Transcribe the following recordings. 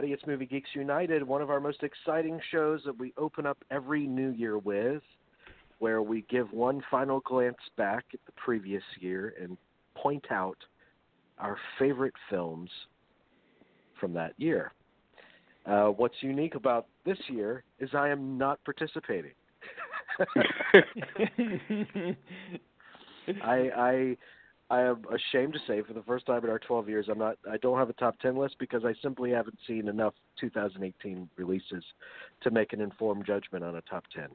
Everybody, it's Movie Geeks United, one of our most exciting shows that we open up every new year with, where we give one final glance back at the previous year and point out our favorite films from that year. Uh, what's unique about this year is I am not participating. I, I I am ashamed to say, for the first time in our 12 years, I'm not. I don't have a top 10 list because I simply haven't seen enough 2018 releases to make an informed judgment on a top 10.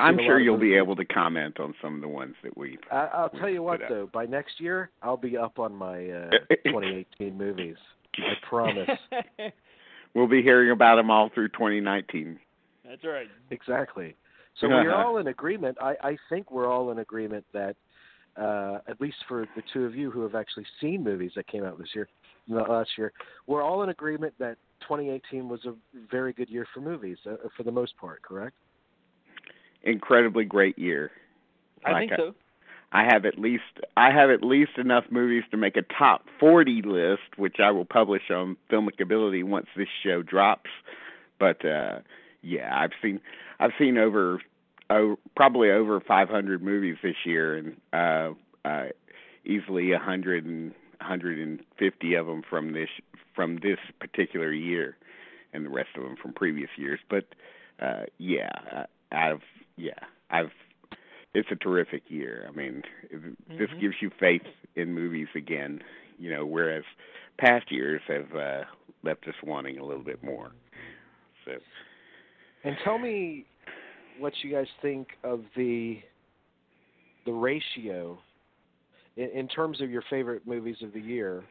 I'm sure you'll be able to comment on some of the ones that we. I, will tell you what, though. By next year, I'll be up on my uh, 2018 movies. I promise. we'll be hearing about them all through 2019. That's right. Exactly. So we're all in agreement. I, I think we're all in agreement that uh, at least for the two of you who have actually seen movies that came out this year, last year, we're all in agreement that 2018 was a very good year for movies, uh, for the most part. Correct? Incredibly great year. I like think so. I have at least I have at least enough movies to make a top 40 list, which I will publish on Filmic Ability once this show drops. But uh yeah, I've seen I've seen over oh, probably over 500 movies this year, and uh, uh, easily 100 and 150 of them from this from this particular year, and the rest of them from previous years. But uh, yeah, I've yeah, I've it's a terrific year. I mean, mm-hmm. this gives you faith in movies again. You know, whereas past years have uh, left us wanting a little bit more. So. And tell me what you guys think of the the ratio in, in terms of your favorite movies of the year.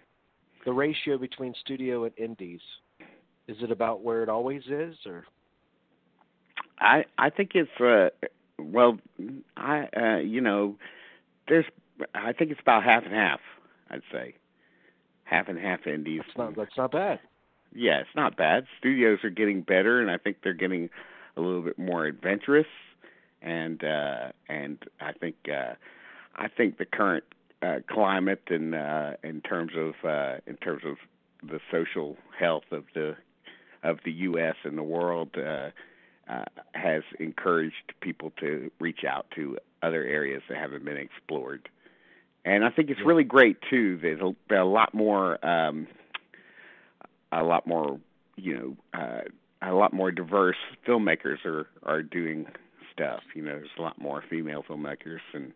The ratio between studio and indies is it about where it always is, or? I I think it's uh well I uh you know there's I think it's about half and half I'd say half and half indies. That's not that's not bad. Yeah, it's not bad. Studios are getting better, and I think they're getting a little bit more adventurous, and uh, and I think uh, I think the current uh, climate and uh, in terms of uh, in terms of the social health of the of the U.S. and the world uh, uh, has encouraged people to reach out to other areas that haven't been explored. And I think it's really great too. There's a, a lot more, um, a lot more, you know, uh, a lot more diverse filmmakers are are doing stuff. You know, there's a lot more female filmmakers and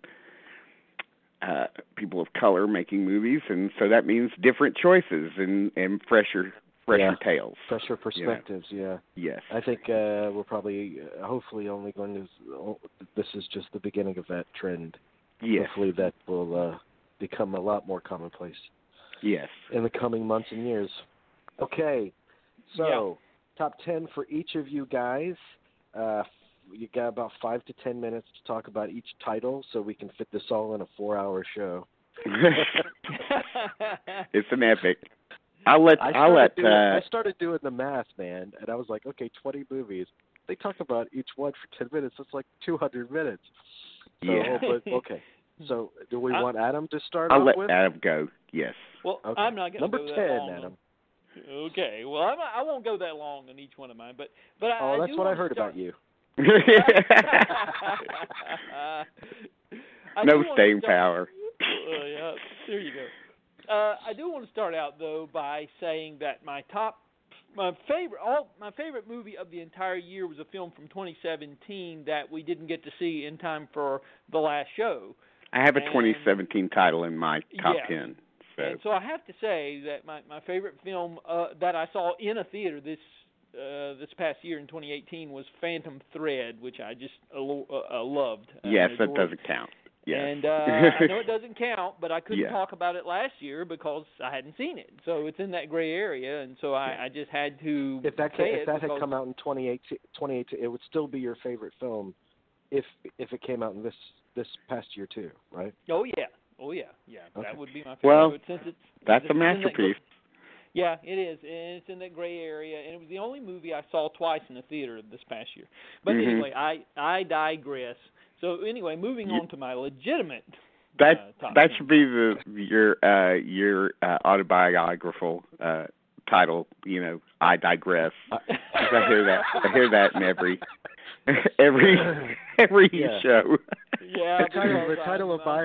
uh, people of color making movies, and so that means different choices and and fresher fresher yeah. tales, fresher perspectives. You know? Yeah. Yes. I think uh, we're probably, uh, hopefully, only going to. This is just the beginning of that trend. Yes. Hopefully, that will uh, become a lot more commonplace. Yes. In the coming months and years. Okay. So. Yeah top 10 for each of you guys. Uh, you got about five to ten minutes to talk about each title so we can fit this all in a four hour show. it's an epic. I'll let I I'll let doing, uh, I started doing the math, man, and I was like, okay, twenty movies. They talk about each one for ten minutes. That's like two hundred minutes. So, yeah. Oh, but, okay. So, do we I, want Adam to start I'll off let with? Adam go. Yes. Well, okay. I'm not going to Number go that ten, long. Adam. Okay, well I'm, I won't go that long on each one of mine, but but I, oh, I that's do what I heard start... about you. no staying power. Uh, yeah, there you go. Uh, I do want to start out though by saying that my top, my favorite, all my favorite movie of the entire year was a film from 2017 that we didn't get to see in time for the last show. I have a and, 2017 title in my top yeah. 10. So. And so I have to say that my my favorite film uh, that I saw in a theater this uh, this past year in 2018 was Phantom Thread, which I just uh, uh, loved. Yes, that doesn't count. Yes. And uh, I know it doesn't count, but I couldn't yeah. talk about it last year because I hadn't seen it. So it's in that gray area, and so I, I just had to. If that say if it that had come out in 2018, 2018, it would still be your favorite film, if if it came out in this this past year too, right? Oh yeah, oh yeah, yeah. Okay. That would be my favorite. Well, since it's, that's a in that masterpiece. Yeah, it is, and it's in that gray area, and it was the only movie I saw twice in the theater this past year. But Mhm. anyway, I I digress. So anyway, moving You- on to my legitimate. That uh, that should be the your uh your uh autobiographical uh subtitle, you know, I digress. I hear that. I hear that in every every every Yeah. show. Yeah, the title, the title of uh, my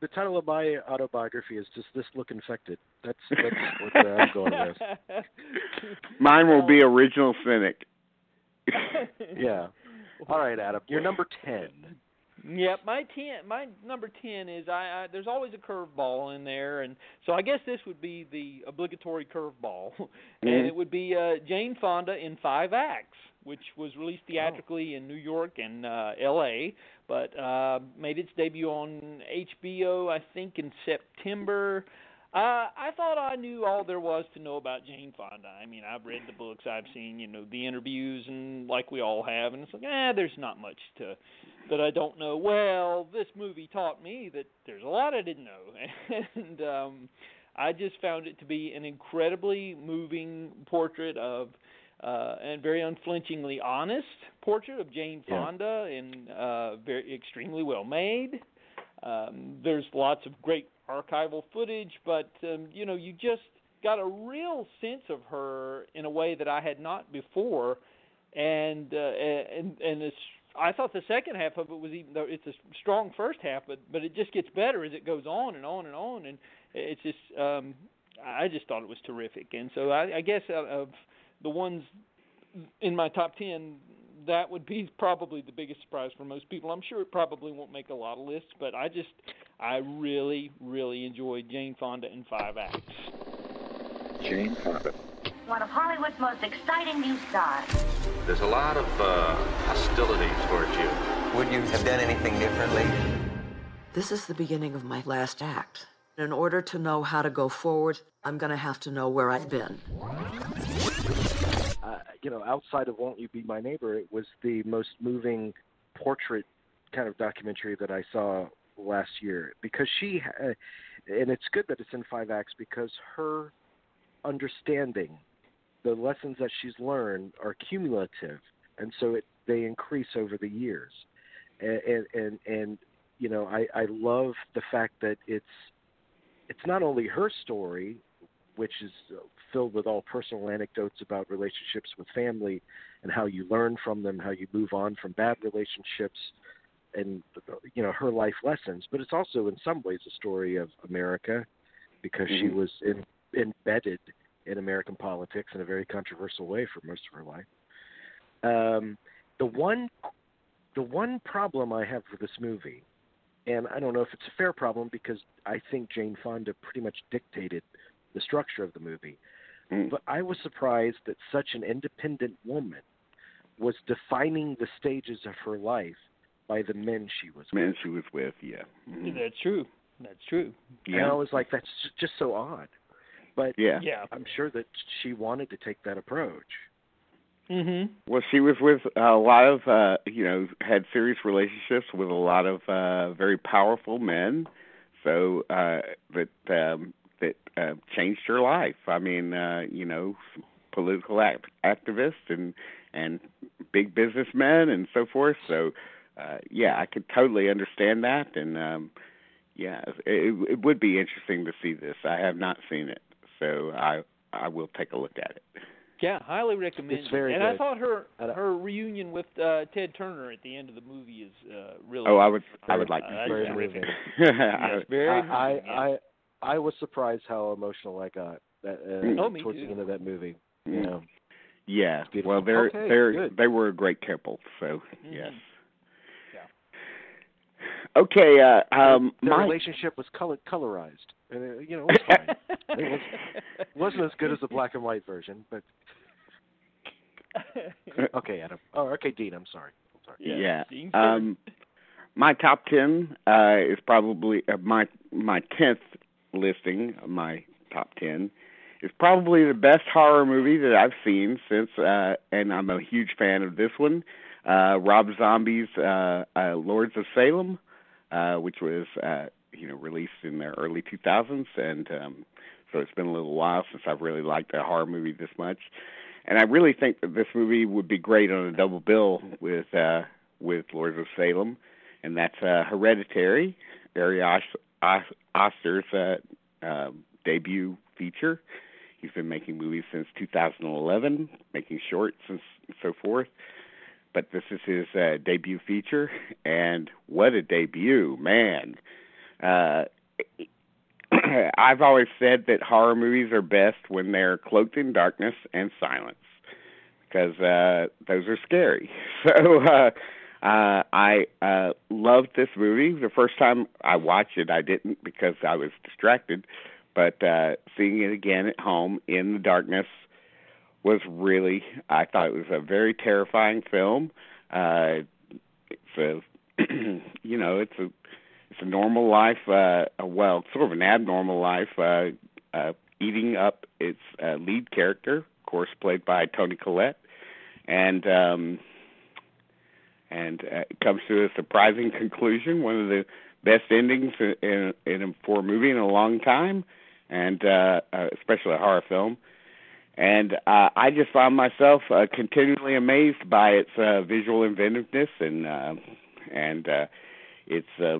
the title of my autobiography is just this look infected. That's that's what uh, I'm going with. Mine will be original cynic. Yeah. All right, Adam. You're number ten. Yep, my ten, my number ten is I, I. There's always a curveball in there, and so I guess this would be the obligatory curveball, and Mhm. it would be uh, Jane Fonda in five acts, which was released theatrically in New York and uh, L.A., but uh, made its debut on HBO, I think, in September. Uh, I thought I knew all there was to know about Jane Fonda. I mean, I've read the books, I've seen, you know, the interviews, and like we all have, and it's like, eh, there's not much to that I don't know. Well, this movie taught me that there's a lot I didn't know, and um, I just found it to be an incredibly moving portrait of, uh, and very unflinchingly honest portrait of Jane Yeah. Fonda, and uh, very extremely well made. Um, there's lots of great archival footage, but um, you know, you just got a real sense of her in a way that I had not before, and uh, and and it's. I thought the second half of it was even though it's a strong first half, but but it just gets better as it goes on and on and on, and it's just um, I just thought it was terrific, and so I, I guess out of the ones in my top ten, that would be probably the biggest surprise for most people. I'm sure it probably won't make a lot of lists, but I just I really really enjoyed Jane Fonda in five acts. Jane Fonda. One of Hollywood's most exciting new stars. There's a lot of uh, hostility towards you. Would you have done anything differently? This is the beginning of my last act. In order to know how to go forward, I'm gonna have to know where I've been. Uh, you know, outside of "Won't You Be My Neighbor," it was the most moving portrait kind of documentary that I saw last year. Because she, ha- and it's good that it's in five acts because her understanding, the lessons that she's learned are cumulative, and so it they increase over the years, and and and, you know, I I love the fact that it's it's not only her story which is uh, filled with all personal anecdotes about relationships with family and how you learn from them, how you move on from bad relationships, and you know her life lessons. But it's also in some ways a story of America because she Mhm. was in, embedded in American politics in a very controversial way for most of her life. Um, the one, the one problem I have with this movie, and I don't know if it's a fair problem because I think Jane Fonda pretty much dictated the structure of the movie. Mm. But I was surprised that such an independent woman was defining the stages of her life by the men she was with. Man, she was with, yeah. Mhm. That's true. That's true. And I was like, that's just so odd. But Yeah. Yeah. I'm sure that she wanted to take that approach. Mhm. Well, she was with a lot of, uh, you know, had serious relationships with a lot of uh, very powerful men, so uh, that um, that uh, changed her life. I mean, uh, you know, political act- activists and and big businessmen and so forth. So, uh, yeah, I could totally understand that, and um, yeah, it, it would be interesting to see this. I have not seen it, so I I will take a look at it. Yeah, highly recommend. It's it. very and I thought her her reunion with uh, Ted Turner at the end of the movie is uh, really. Oh, I would I would like Uh, to that's see very that. moving. Yes, very. I, I. I I was surprised how emotional I got that, uh, Mm. Oh, towards too. the end of that movie. You Mm. know, Yeah. It's. Well, they're Okay, they're good. they were a great couple. So Mhm. yes. Yeah. Okay. Uh, um, their my relationship was color colorized. And, uh, you know, it was fine. it was, wasn't as good as the black and white version, but okay, Adam. Oh, okay, Dean. I'm sorry. I'm sorry. Yeah, yeah. Um, my top ten uh, is probably uh, my my tenth listing my top ten is probably the best horror movie that I've seen since, uh, and I'm a huge fan of this one. Uh, Rob Zombie's uh, uh, Lords of Salem, uh, which was uh, you know released in the early 2000s, and um, so it's been a little while since I've really liked a horror movie this much. And I really think that this movie would be great on a double bill with uh, with Lords of Salem, and that's uh, Hereditary, Ari Aster's uh, um debut feature. he's been making movies since 2011, making shorts and so forth. But this is his uh, debut feature, and what a debut, man! Uh, I've always said that horror movies are best when they're cloaked in darkness and silence, because uh, those are scary. So uh, uh, I uh, loved this movie. The first time I watched it, I didn't because I was distracted. But uh, seeing it again at home in the darkness was really, I thought it was a very terrifying film. Uh, it's a, you know, it's a, it's a normal life. Uh, well, sort of an abnormal life. Uh, uh, eating up its uh, lead character, of course, played by Toni Collette, and um, and uh, comes to a surprising conclusion. One of the best endings in, in, in for a movie in a long time, and uh, uh, especially a horror film. And uh, I just found myself uh, continually amazed by its uh, visual inventiveness and uh, and uh, its uh,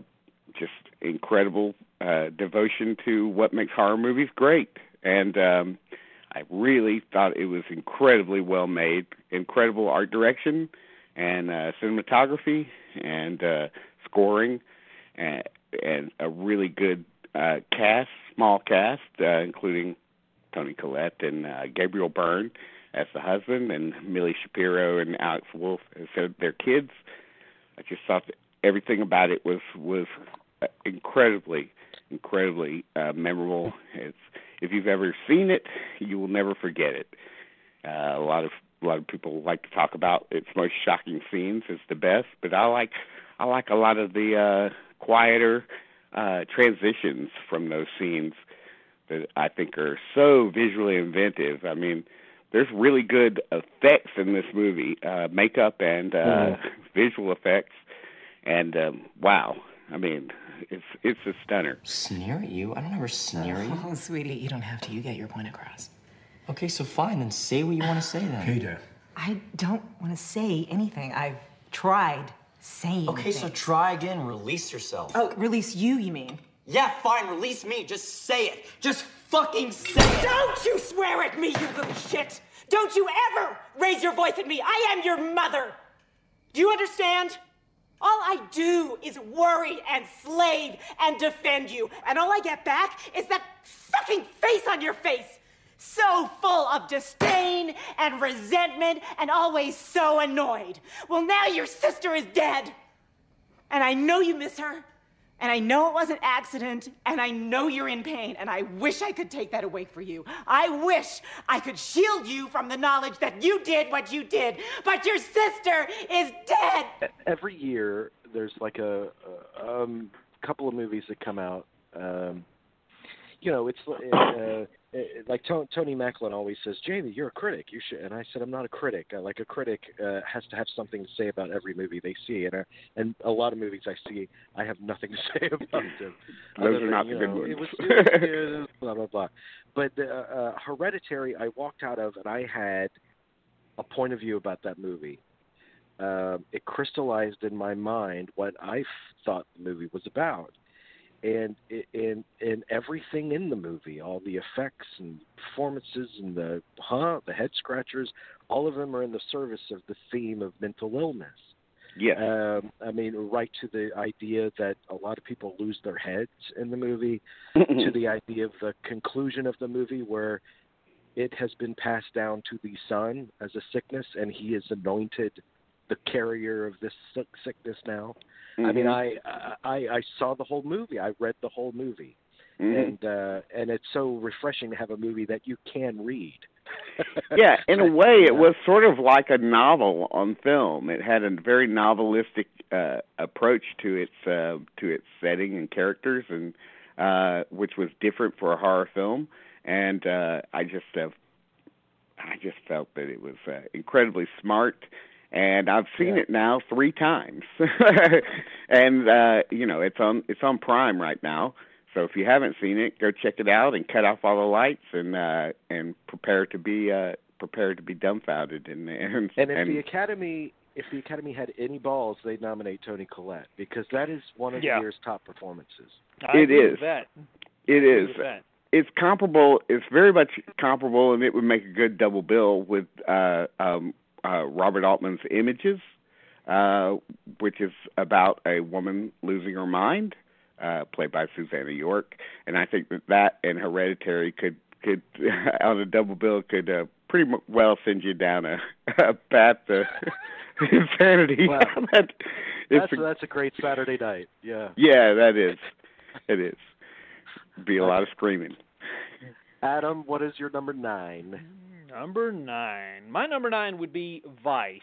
just incredible uh, devotion to what makes horror movies great. And um, I really thought it was incredibly well made, incredible art direction and uh, cinematography and uh, scoring, and, and a really good uh, cast, small cast, uh, including Toni Collette and uh, Gabriel Byrne as the husband, and Millie Shapiro and Alex Wolff as their kids. I just thought that everything about it was was uh, incredibly, incredibly uh, memorable. It's if you've ever seen it, you will never forget it. Uh, a lot of a lot of people like to talk about its most shocking scenes as the best, but I like I like a lot of the uh, quieter uh, transitions from those scenes that I think are so visually inventive. I mean, there's really good effects in this movie, uh, makeup and uh, mm. visual effects, and um, wow, I mean, it's it's a stunner. Sneer at you? I don't ever sneer at you. Oh, sweetie, you don't have to. You get your point across. Okay, so fine, then say what you want to say then. Peter. I don't want to say anything. I've tried saying Okay, so try again. Release yourself. Oh, release you, you mean? Yeah, fine, release me. Just say it. Just fucking say it. Don't you swear at me, you little shit! Don't you ever raise your voice at me! I am your mother! Do you understand? All I do is worry and slave and defend you, and all I get back is that fucking face on your face! So full of disdain and resentment and always so annoyed. Well, now your sister is dead. And I know you miss her. And I know it was an accident, and I know you're in pain, and I wish I could take that away for you. I wish I could shield you from the knowledge that you did what you did, but your sister is dead. Every year, there's like a, a um, couple of movies that come out. Um, you know, it's uh, like Tony Macklin always says, Jamie, you're a critic. You should. And I said, I'm not a critic. Uh, like a critic uh, has to have something to say about every movie they see, and uh, and a lot of movies I see, I have nothing to say about them. Those are not the good ones. It was, it was, blah blah blah. But uh, uh, Hereditary, I walked out of, and I had a point of view about that movie. Uh, it crystallized in my mind what I f- thought the movie was about and and and everything in the movie, all the effects and performances and the huh, the head scratchers, all of them are in the service of the theme of mental illness. Yeah. Um, I mean, right to the idea that a lot of people lose their heads in the movie, to the idea of the conclusion of the movie where it has been passed down to the son as a sickness, and he is anointed the carrier of this sickness now. Mm-hmm. I mean. I, I I saw the whole movie. I read the whole movie, mm-hmm. and uh, and it's so refreshing to have a movie that you can read. yeah, in a way, it was sort of like a novel on film. It had a very novelistic uh, approach to its uh, to its setting and characters, and uh, which was different for a horror film. And uh, I just uh, I just felt that it was uh, incredibly smart and I've seen yeah. it now three times. and uh, you know, it's on it's on Prime right now. So if you haven't seen it, go check it out and cut off all the lights and uh, and prepare to be uh, prepare to be dumbfounded and and, and if and, the Academy if the Academy had any balls, they'd nominate Toni Collette because that is one of yeah. the year's top performances. I it is. That. It is. it's comparable. It's very much comparable, and it would make a good double bill with uh, um, uh, Robert Altman's Images, uh, which is about a woman losing her mind, uh, played by Susannah York, and I think that that and Hereditary could could on a double bill could uh, pretty well send you down a, a path to insanity. Wow. that, That's a, that's a great Saturday night. Yeah. yeah, that is. It is. Be a lot of screaming. Adam, what is your number nine? Number nine. My number nine would be Vice,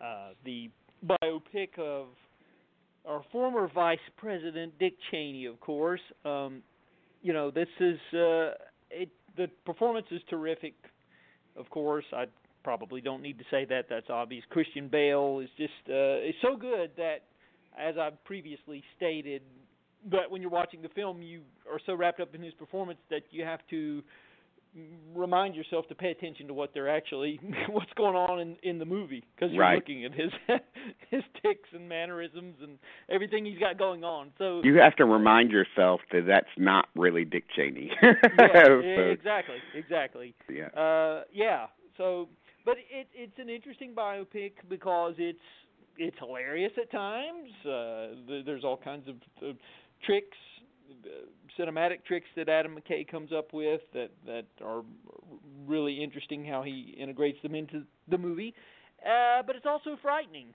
uh, the biopic of our former Vice President Dick Cheney, of course. Um, you know, this is uh, it. The performance is terrific. Of course, I probably don't need to say that. That's obvious. Christian Bale is just uh, is so good that, as I've previously stated, that when you're watching the film, you are so wrapped up in his performance that you have to remind yourself to pay attention to what they're actually what's going on in in the movie because you're Right. looking at his his ticks and mannerisms and everything he's got going on. So You have to remind yourself that that's not really Dick Cheney. yeah, So, exactly, exactly. yeah. Uh, yeah. So, but it it's an interesting biopic because it's it's hilarious at times. Uh, there's all kinds of uh, tricks, uh, cinematic tricks that Adam McKay comes up with that that are really interesting. How he integrates them into the movie, uh, but it's also frightening.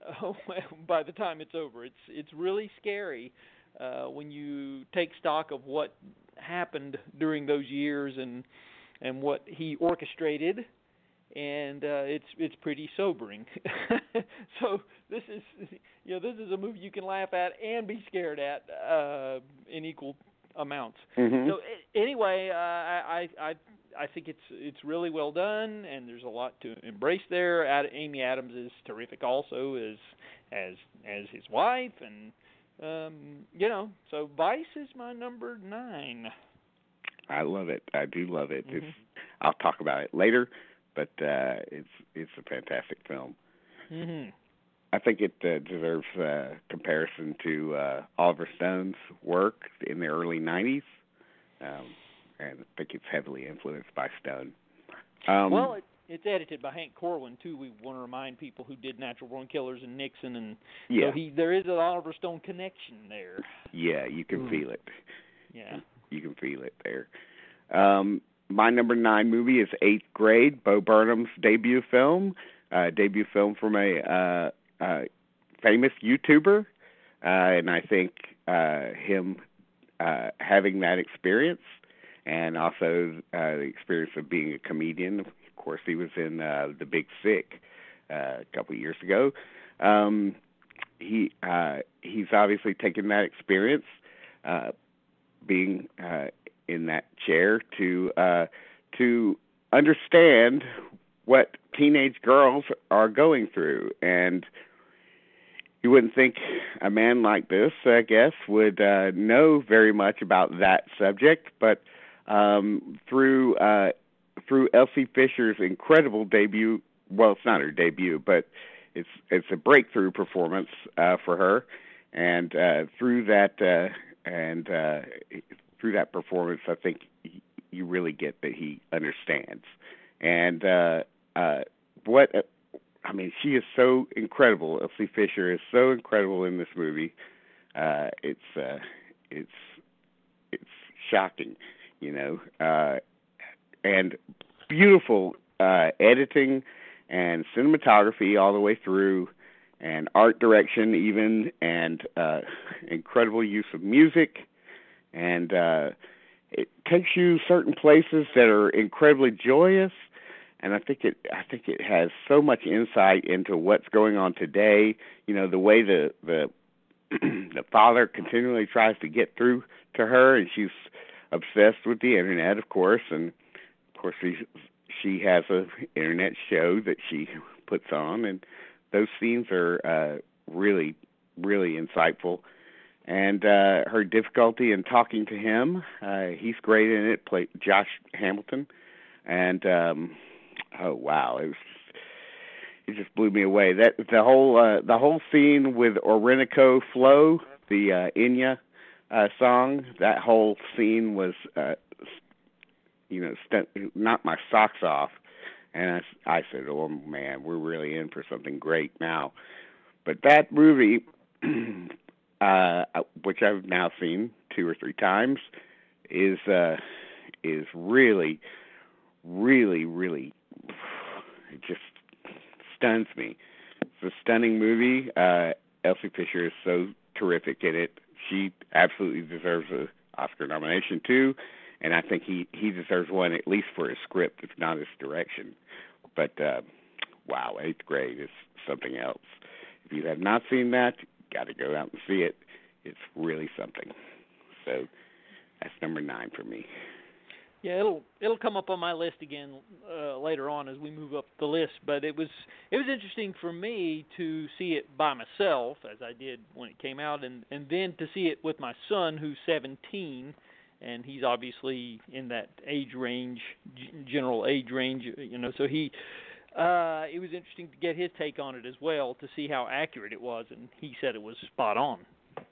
By the time it's over, it's it's really scary uh, when you take stock of what happened during those years and and what he orchestrated and uh it's it's pretty sobering so this is you know this is a movie you can laugh at and be scared at uh in equal amounts Mhm. so anyway uh i i i I think it's it's really well done, and there's a lot to embrace there. Ad, Amy Adams is terrific, also as as as his wife, and um, you know, so Vice is my number nine. I love it. I do love it. Mhm. I'll talk about it later, but uh, it's it's a fantastic film. Mm-hmm. I think it uh, deserves uh, comparison to uh, Oliver Stone's work in the early '90s, um, and I think it's heavily influenced by Stone. Um, well, it, it's edited by Hank Corwin too. We want to remind people who did Natural Born Killers and Nixon, and yeah, so he there is an Oliver Stone connection there. yeah, you can Mm. feel it. Yeah. You can feel it there. Um, my number nine movie is Eighth Grade, Bo Burnham's debut film, uh, debut film from a uh, uh, famous YouTuber, uh, and I think uh, him uh, having that experience, and also uh, the experience of being a comedian. Of course, he was in uh, The Big Sick uh, a couple of years ago. Um, he uh, he's obviously taken that experience. Uh, being uh, in that chair to uh, to understand what teenage girls are going through, and you wouldn't think a man like this, I guess, would uh, know very much about that subject, but um, through uh, through Elsie Fisher's incredible debut. Well, it's not her debut, but it's it's a breakthrough performance uh, for her, and uh, through that uh, and uh, through that performance, I think y- you really get that he understands. And uh, uh, what I mean, she is so incredible. Elsie Fisher is so incredible in this movie. Uh, it's uh, it's it's shocking, you know, uh, and beautiful uh, editing and cinematography all the way through, and art direction even, and uh, incredible use of music, and uh, it takes you certain places that are incredibly joyous and I think it I think it has so much insight into what's going on today. You know, the way the the the father continually tries to get through to her, and she's obsessed with the internet, of course, and of course she she has a internet show that she puts on, and those scenes are uh, really really insightful. And uh, her difficulty in talking to him, uh, he's great in it. Play Josh Hamilton, and um, oh wow, it was it just blew me away. That the whole uh, the whole scene with Orinoco Flow, the uh, Enya uh, song. That whole scene was, uh, you know, st- knocked my socks off. And I, I said, "Oh man, we're really in for something great now." But that movie, uh, which I've now seen two or three times, is uh, is really, really, really, it just stuns me. It's a stunning movie. Uh, Elsie Fisher is so terrific in it. She absolutely deserves an Oscar nomination too, and I think he he deserves one at least for his script, if not his direction. But uh, wow, Eighth Grade is something else. If you have not seen that, got to go out and see it. It's really something. So that's number nine for me. Yeah, it'll it'll come up on my list again uh, later on as we move up the list. But it was it was interesting for me to see it by myself as I did when it came out, and and then to see it with my son who's 17, and he's obviously in that age range, general age range, you know. So he uh it was interesting to get his take on it as well to see how accurate it was, and he said it was spot on.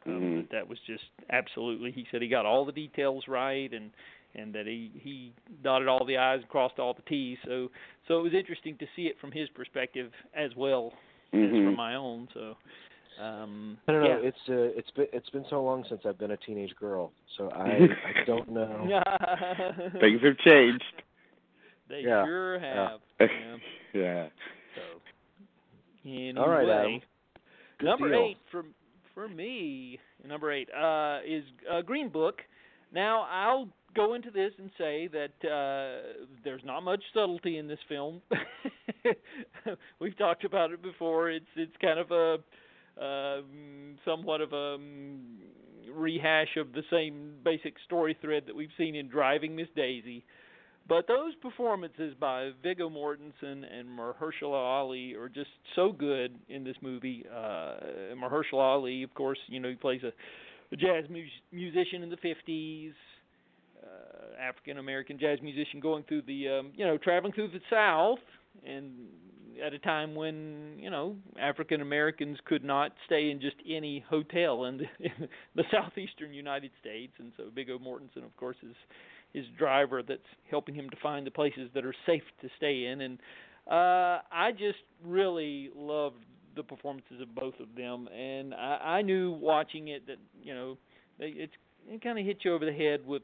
Um, Mm-hmm. that was just absolutely. He said he got all the details right, and and that he he dotted all the i's and crossed all the t's. So so it was interesting to see it from his perspective as well as Mhm. from my own. So um I don't know. yeah. It's uh, it's been it's been so long since I've been a teenage girl, so I I don't know. Things have changed. they Yeah, sure yeah. have. Yeah. yeah. So anyway, All right, Adam. Good number deal. eight for for me. Number eight uh, is uh, Green Book. Now I'll go into this and say that uh, there's not much subtlety in this film. We've talked about it before. It's it's kind of a um, somewhat of a um, rehash of the same basic story thread that we've seen in Driving Miss Daisy. But those performances by Viggo Mortensen and Mahershala Ali are just so good in this movie. Uh, Mahershala Ali, of course, you know he plays a, a jazz mu- musician in the 50s, uh, African American jazz musician going through the, um, you know, traveling through the South, and at a time when you know African Americans could not stay in just any hotel in the, in the southeastern United States, and so Viggo Mortensen, of course, is his driver that's helping him to find the places that are safe to stay in. And uh I just really loved the performances of both of them. And I I knew watching it that you know they it's it kind of hit you over the head with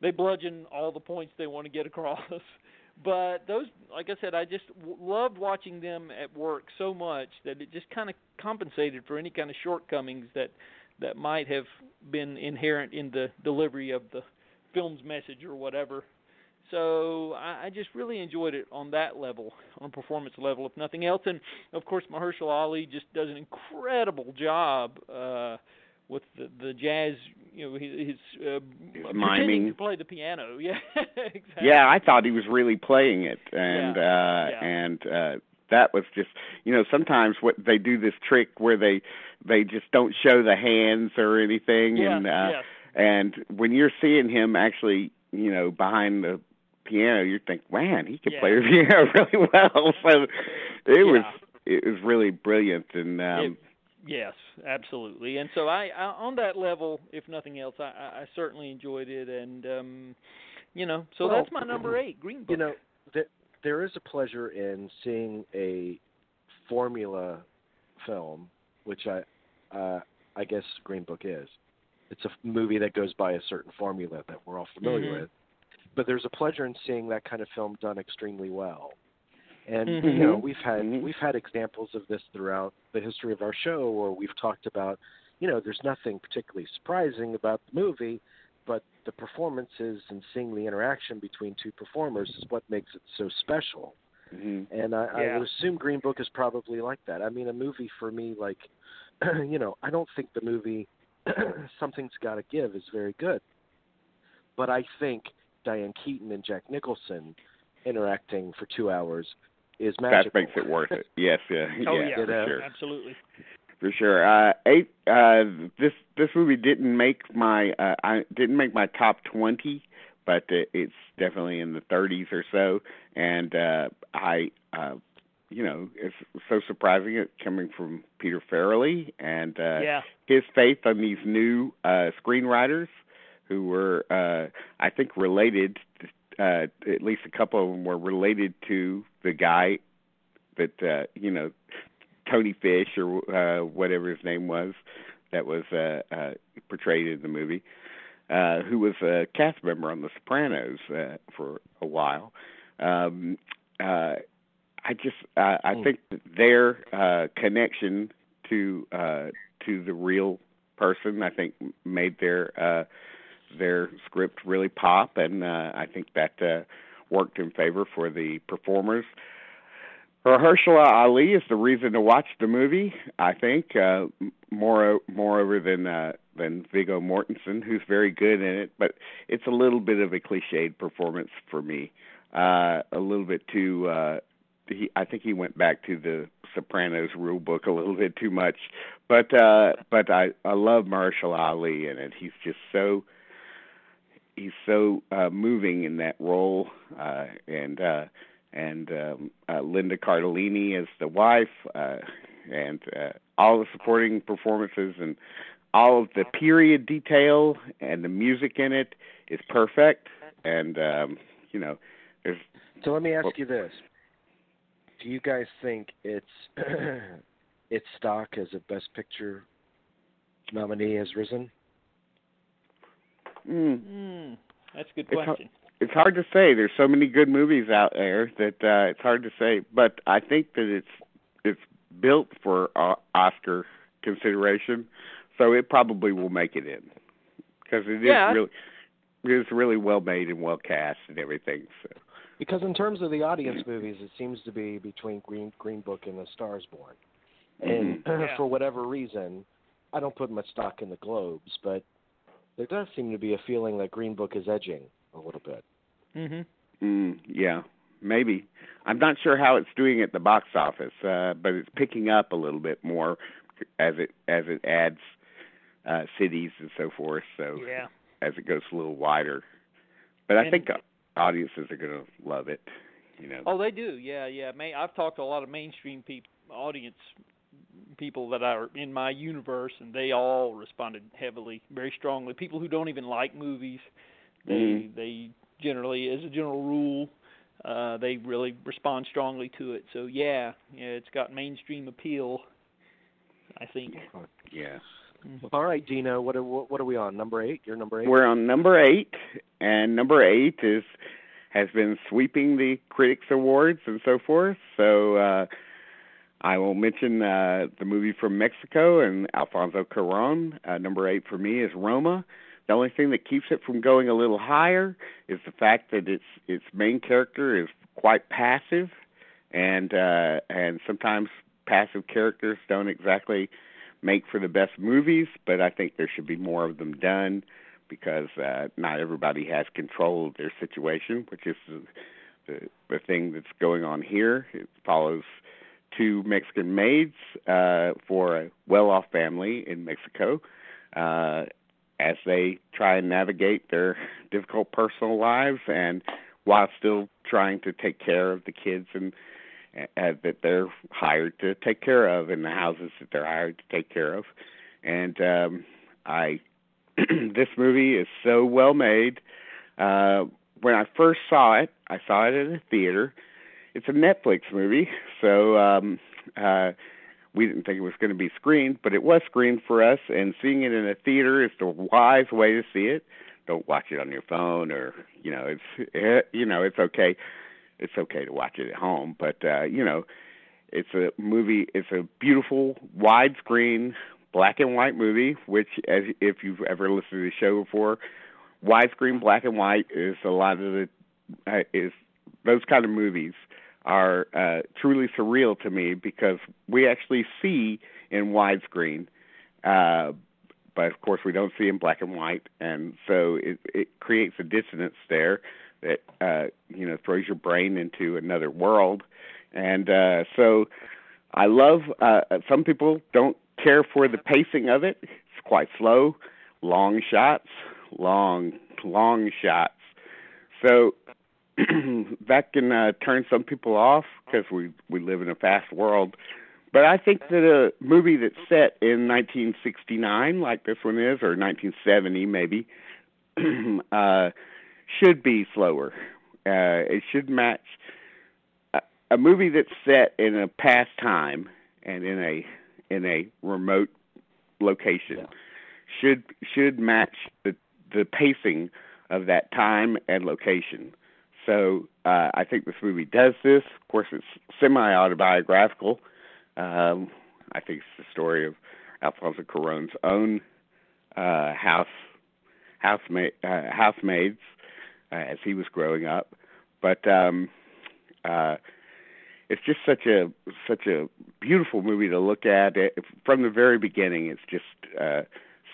they bludgeon all the points they want to get across. But those like I said I just w- loved watching them at work so much that it just kind of compensated for any kind of shortcomings that that might have been inherent in the delivery of the film's message or whatever. So I, I just really enjoyed it on that level, on a performance level, if nothing else. And of course, Mahershala Ali just does an incredible job uh, with the, the jazz. You know, his, his uh, miming. to play the piano. Yeah, exactly. Yeah, I thought he was really playing it, and Yeah, uh yeah. and uh that was just you know sometimes what they do this trick where they they just don't show the hands or anything, Yeah, and uh yes. And when you're seeing him actually you know behind the piano, you think, man, he can play the piano really well. So it was it was really brilliant, and um It- Yes, absolutely. And so I, I on that level, if nothing else, I, I I certainly enjoyed it, and um, you know, so Well, that's my number eight, Green Book. You know, there, there is a pleasure in seeing a formula film, which I, uh, I guess Green Book is. It's a movie that goes by a certain formula that we're all familiar Mhm. with. But there's a pleasure in seeing that kind of film done extremely well. And Mhm. you know, we've had Mhm. we've had examples of this throughout the history of our show, where we've talked about, you know, there's nothing particularly surprising about the movie, but the performances and seeing the interaction between two performers is what makes it so special. mhm. And I, I would assume Green Book is probably like that. I mean, a movie for me, like, you know, I don't think the movie Something's Gotta Give is very good, but I think Diane Keaton and Jack Nicholson interacting for two hours is magical. that makes it worth it. Yes, yeah, oh yeah, yeah, for know. sure. absolutely. For sure. Uh eight uh this this movie didn't make my uh I didn't make my top 20, but it, it's definitely in the 30s or so and uh I uh you know, it's so surprising it coming from Peter Farrelly and uh, yeah. his faith on these new uh, screenwriters who were, uh, I think, related. Uh, at least a couple of them were related to the guy that uh, you know, Tony Fish or uh, whatever his name was, that was uh, uh, portrayed in the movie, uh, who was a cast member on The Sopranos uh, for a while. Um, uh, I just uh, I think their uh, connection to uh, to the real person, I think, made their uh, their script really pop, and uh, I think that uh, worked in favor for the performers. Mahershala Ali is the reason to watch the movie. I think uh, more moreover than uh, than Viggo Mortensen, who's very good in it, but it's a little bit of a cliched performance for me. Uh, a little bit too. Uh, he, I think he went back to the Sopranos rule book a little bit too much, but uh, but I I love Marshall Ali in it. He's just so he's so uh, moving in that role, uh, and uh, and um, uh, Linda Cardellini as the wife, uh, and uh, all the supporting performances and all of the period detail and the music in it is perfect. And um, you know, there's. So let me ask you this: Do you guys think it's its stock as a Best Picture nominee has risen? Mm. Mm, that's a good It's question. it's hard to say. There's so many good movies out there that uh, it's hard to say. But I think that it's it's built for uh, Oscar consideration, so it probably will make it in because it is Yeah. really it is really well made and well cast and everything. So Because in terms of the audience movies, it seems to be between Green Green Book and The Star Is Born. And Yeah. for whatever reason, I don't put much stock in the Globes, but there does seem to be a feeling that Green Book is edging a little bit. Mm-hmm. mm, yeah, maybe I'm not sure how it's doing at the box office, uh, but it's picking up a little bit more as it as it adds uh, cities and so forth. So Yeah. as it goes a little wider. But I And- think uh, audiences are going to love it. You know. Oh, they do. Yeah, yeah. May I've talked to a lot of mainstream people, audience people that are in my universe, and they all responded heavily, very strongly. People who don't even like movies, they Mhm. they generally, as a general rule, uh, they really respond strongly to it. So yeah, yeah, it's got mainstream appeal. I think. Yeah. All right, Dino, what are what are we on? Number eight? You're number 8 We're on number eight, and number eight is has been sweeping the critics awards and so forth. So uh, I will mention uh, the movie from Mexico and Alfonso Cuarón. Uh, number eight for me is Roma. The only thing that keeps it from going a little higher is the fact that its its main character is quite passive, and uh, and sometimes passive characters don't exactly make for the best movies. But I think there should be more of them done because uh, not everybody has control of their situation, which is the, the thing that's going on here. It follows two Mexican maids uh, for a well-off family in Mexico uh, as they try and navigate their difficult personal lives and while still trying to take care of the kids and that they're hired to take care of and the houses that they're hired to take care of. And um, I, this movie is so well made. Uh, when I first saw it, I saw it in a theater. It's a Netflix movie, so um, uh, we didn't think it was going to be screened, but it was screened for us. And seeing it in a theater is the wise way to see it. Don't watch it on your phone, or you know, it's eh, you know, it's okay. It's okay to watch it at home, but uh, you know, it's a movie. It's a beautiful widescreen black and white movie. Which, as if you've ever listened to the show before, widescreen black and white is a lot of the uh, is those kind of movies are uh, truly surreal to me because we actually see in widescreen, uh, but of course we don't see in black and white, and so it, it creates a dissonance there that uh, you know throws your brain into another world, and uh, so I love. Uh, some people don't care for the pacing of it; it's quite slow, long shots, long long shots. So that can uh, turn some people off because we we live in a fast world. But I think that a movie that's set in 1969, like this one is, or 1970 maybe, uh, should be slower. Uh, it should match a, a movie that's set in a past time and in a in a remote location. Yeah. Should should match the the pacing of that time and location. So uh, I think this movie does this. Of course, it's semi autobiographical. Um, I think it's the story of Alfonso Cuarón's own uh, house housemaid uh, housemaids uh, as he was growing up. But um, uh, it's just such a such a beautiful movie to look at. It, from the very beginning, it's just uh,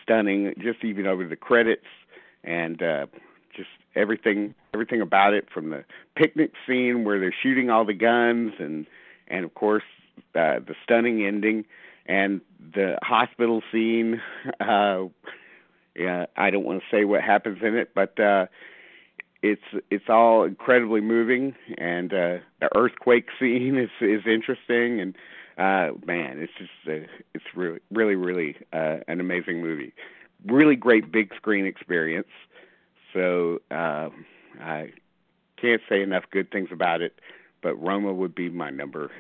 stunning. Just even over the credits and uh, just everything everything about it from the picnic scene where they're shooting all the guns and and of course uh, the stunning ending and the hospital scene. Uh, yeah, I don't want to say what happens in it, but uh, it's it's all incredibly moving, and uh, the earthquake scene is is interesting, and uh, man, it's just uh, it's really really really uh, an amazing movie. Really great big screen experience. So um, I can't say enough good things about it, but Roma would be my number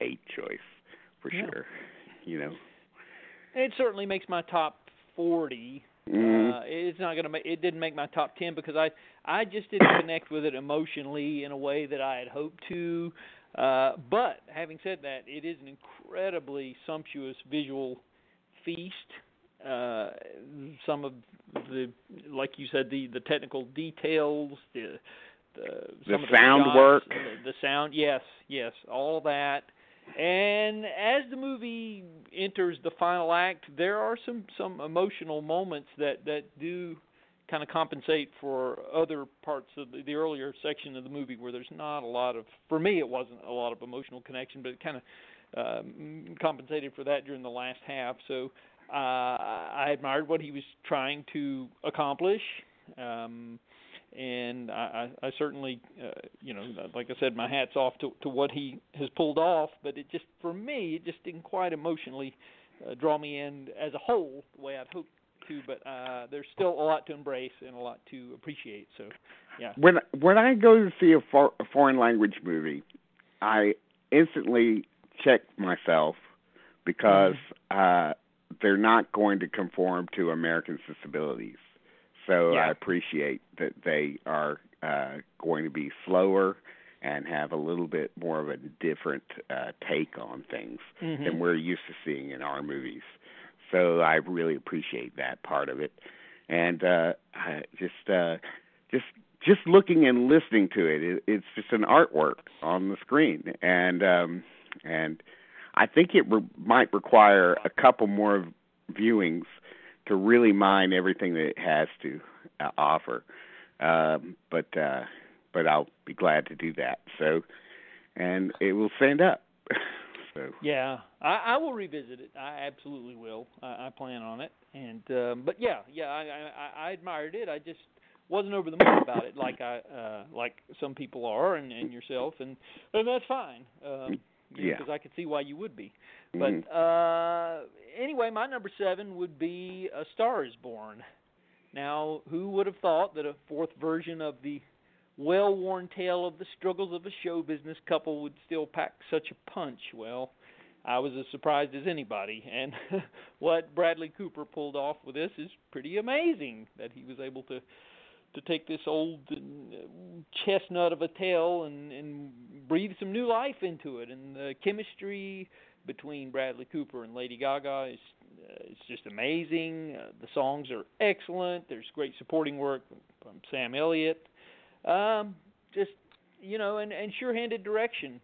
eight choice for Yeah. sure. You know. It certainly makes my top 40. Mhm. Uh, it's not gonna make. It didn't make my top 10 because I I just didn't connect with it emotionally in a way that I had hoped to. Uh, but having said that, it is an incredibly sumptuous visual feast. Uh, some of the, like you said, the the technical details, the the, The sound shots, work. the, the sound, yes, yes, all that. And as the movie enters the final act, there are some some emotional moments that that do kind of compensate for other parts of the, the earlier section of the movie where there's not a lot of for me it wasn't a lot of emotional connection but it kind of um, compensated for that during the last half. So uh, I admired what he was trying to accomplish. Um, and I, I, I certainly, uh, you know, like I said, my hat's off to, to what he has pulled off. But it just, for me, it just didn't quite emotionally uh, draw me in as a whole the way I'd hoped to. But uh, there's still a lot to embrace and a lot to appreciate. So, yeah. when when I go to see a, for, a foreign language movie, I instantly check myself because uh, they're not going to conform to American sensibilities. So Yeah. I appreciate that they are uh, going to be slower and have a little bit more of a different uh, take on things Mhm. than we're used to seeing in our movies. So I really appreciate that part of it, and uh, I just uh, just just looking and listening to it, it, it's just an artwork on the screen, and um, and I think it re- might require a couple more viewings to really mine everything that it has to uh, offer. Um, but uh, but I'll be glad to do that. So, and it will stand up. so Yeah, I, I will revisit it. I absolutely will. I, I plan on it. And um, but yeah, yeah, I, I I admired it. I just wasn't over the moon about it, like I uh, like some people are, and, and yourself, and and that's fine. Um, Yeah. Because I could see why you would be. But uh, anyway, my number seven would be A Star Is Born. Now, who would have thought that a fourth version of the well-worn tale of the struggles of a show business couple would still pack such a punch? Well, I was as surprised as anybody, and what Bradley Cooper pulled off with this is pretty amazing. That he was able to to take this old uh, chestnut of a tale and and breathe some new life into it, and the chemistry between Bradley Cooper and Lady Gaga is uh, it's just amazing. Uh, the songs are excellent. There's great supporting work from Sam Elliott. Um, just you know, and and sure-handed direction,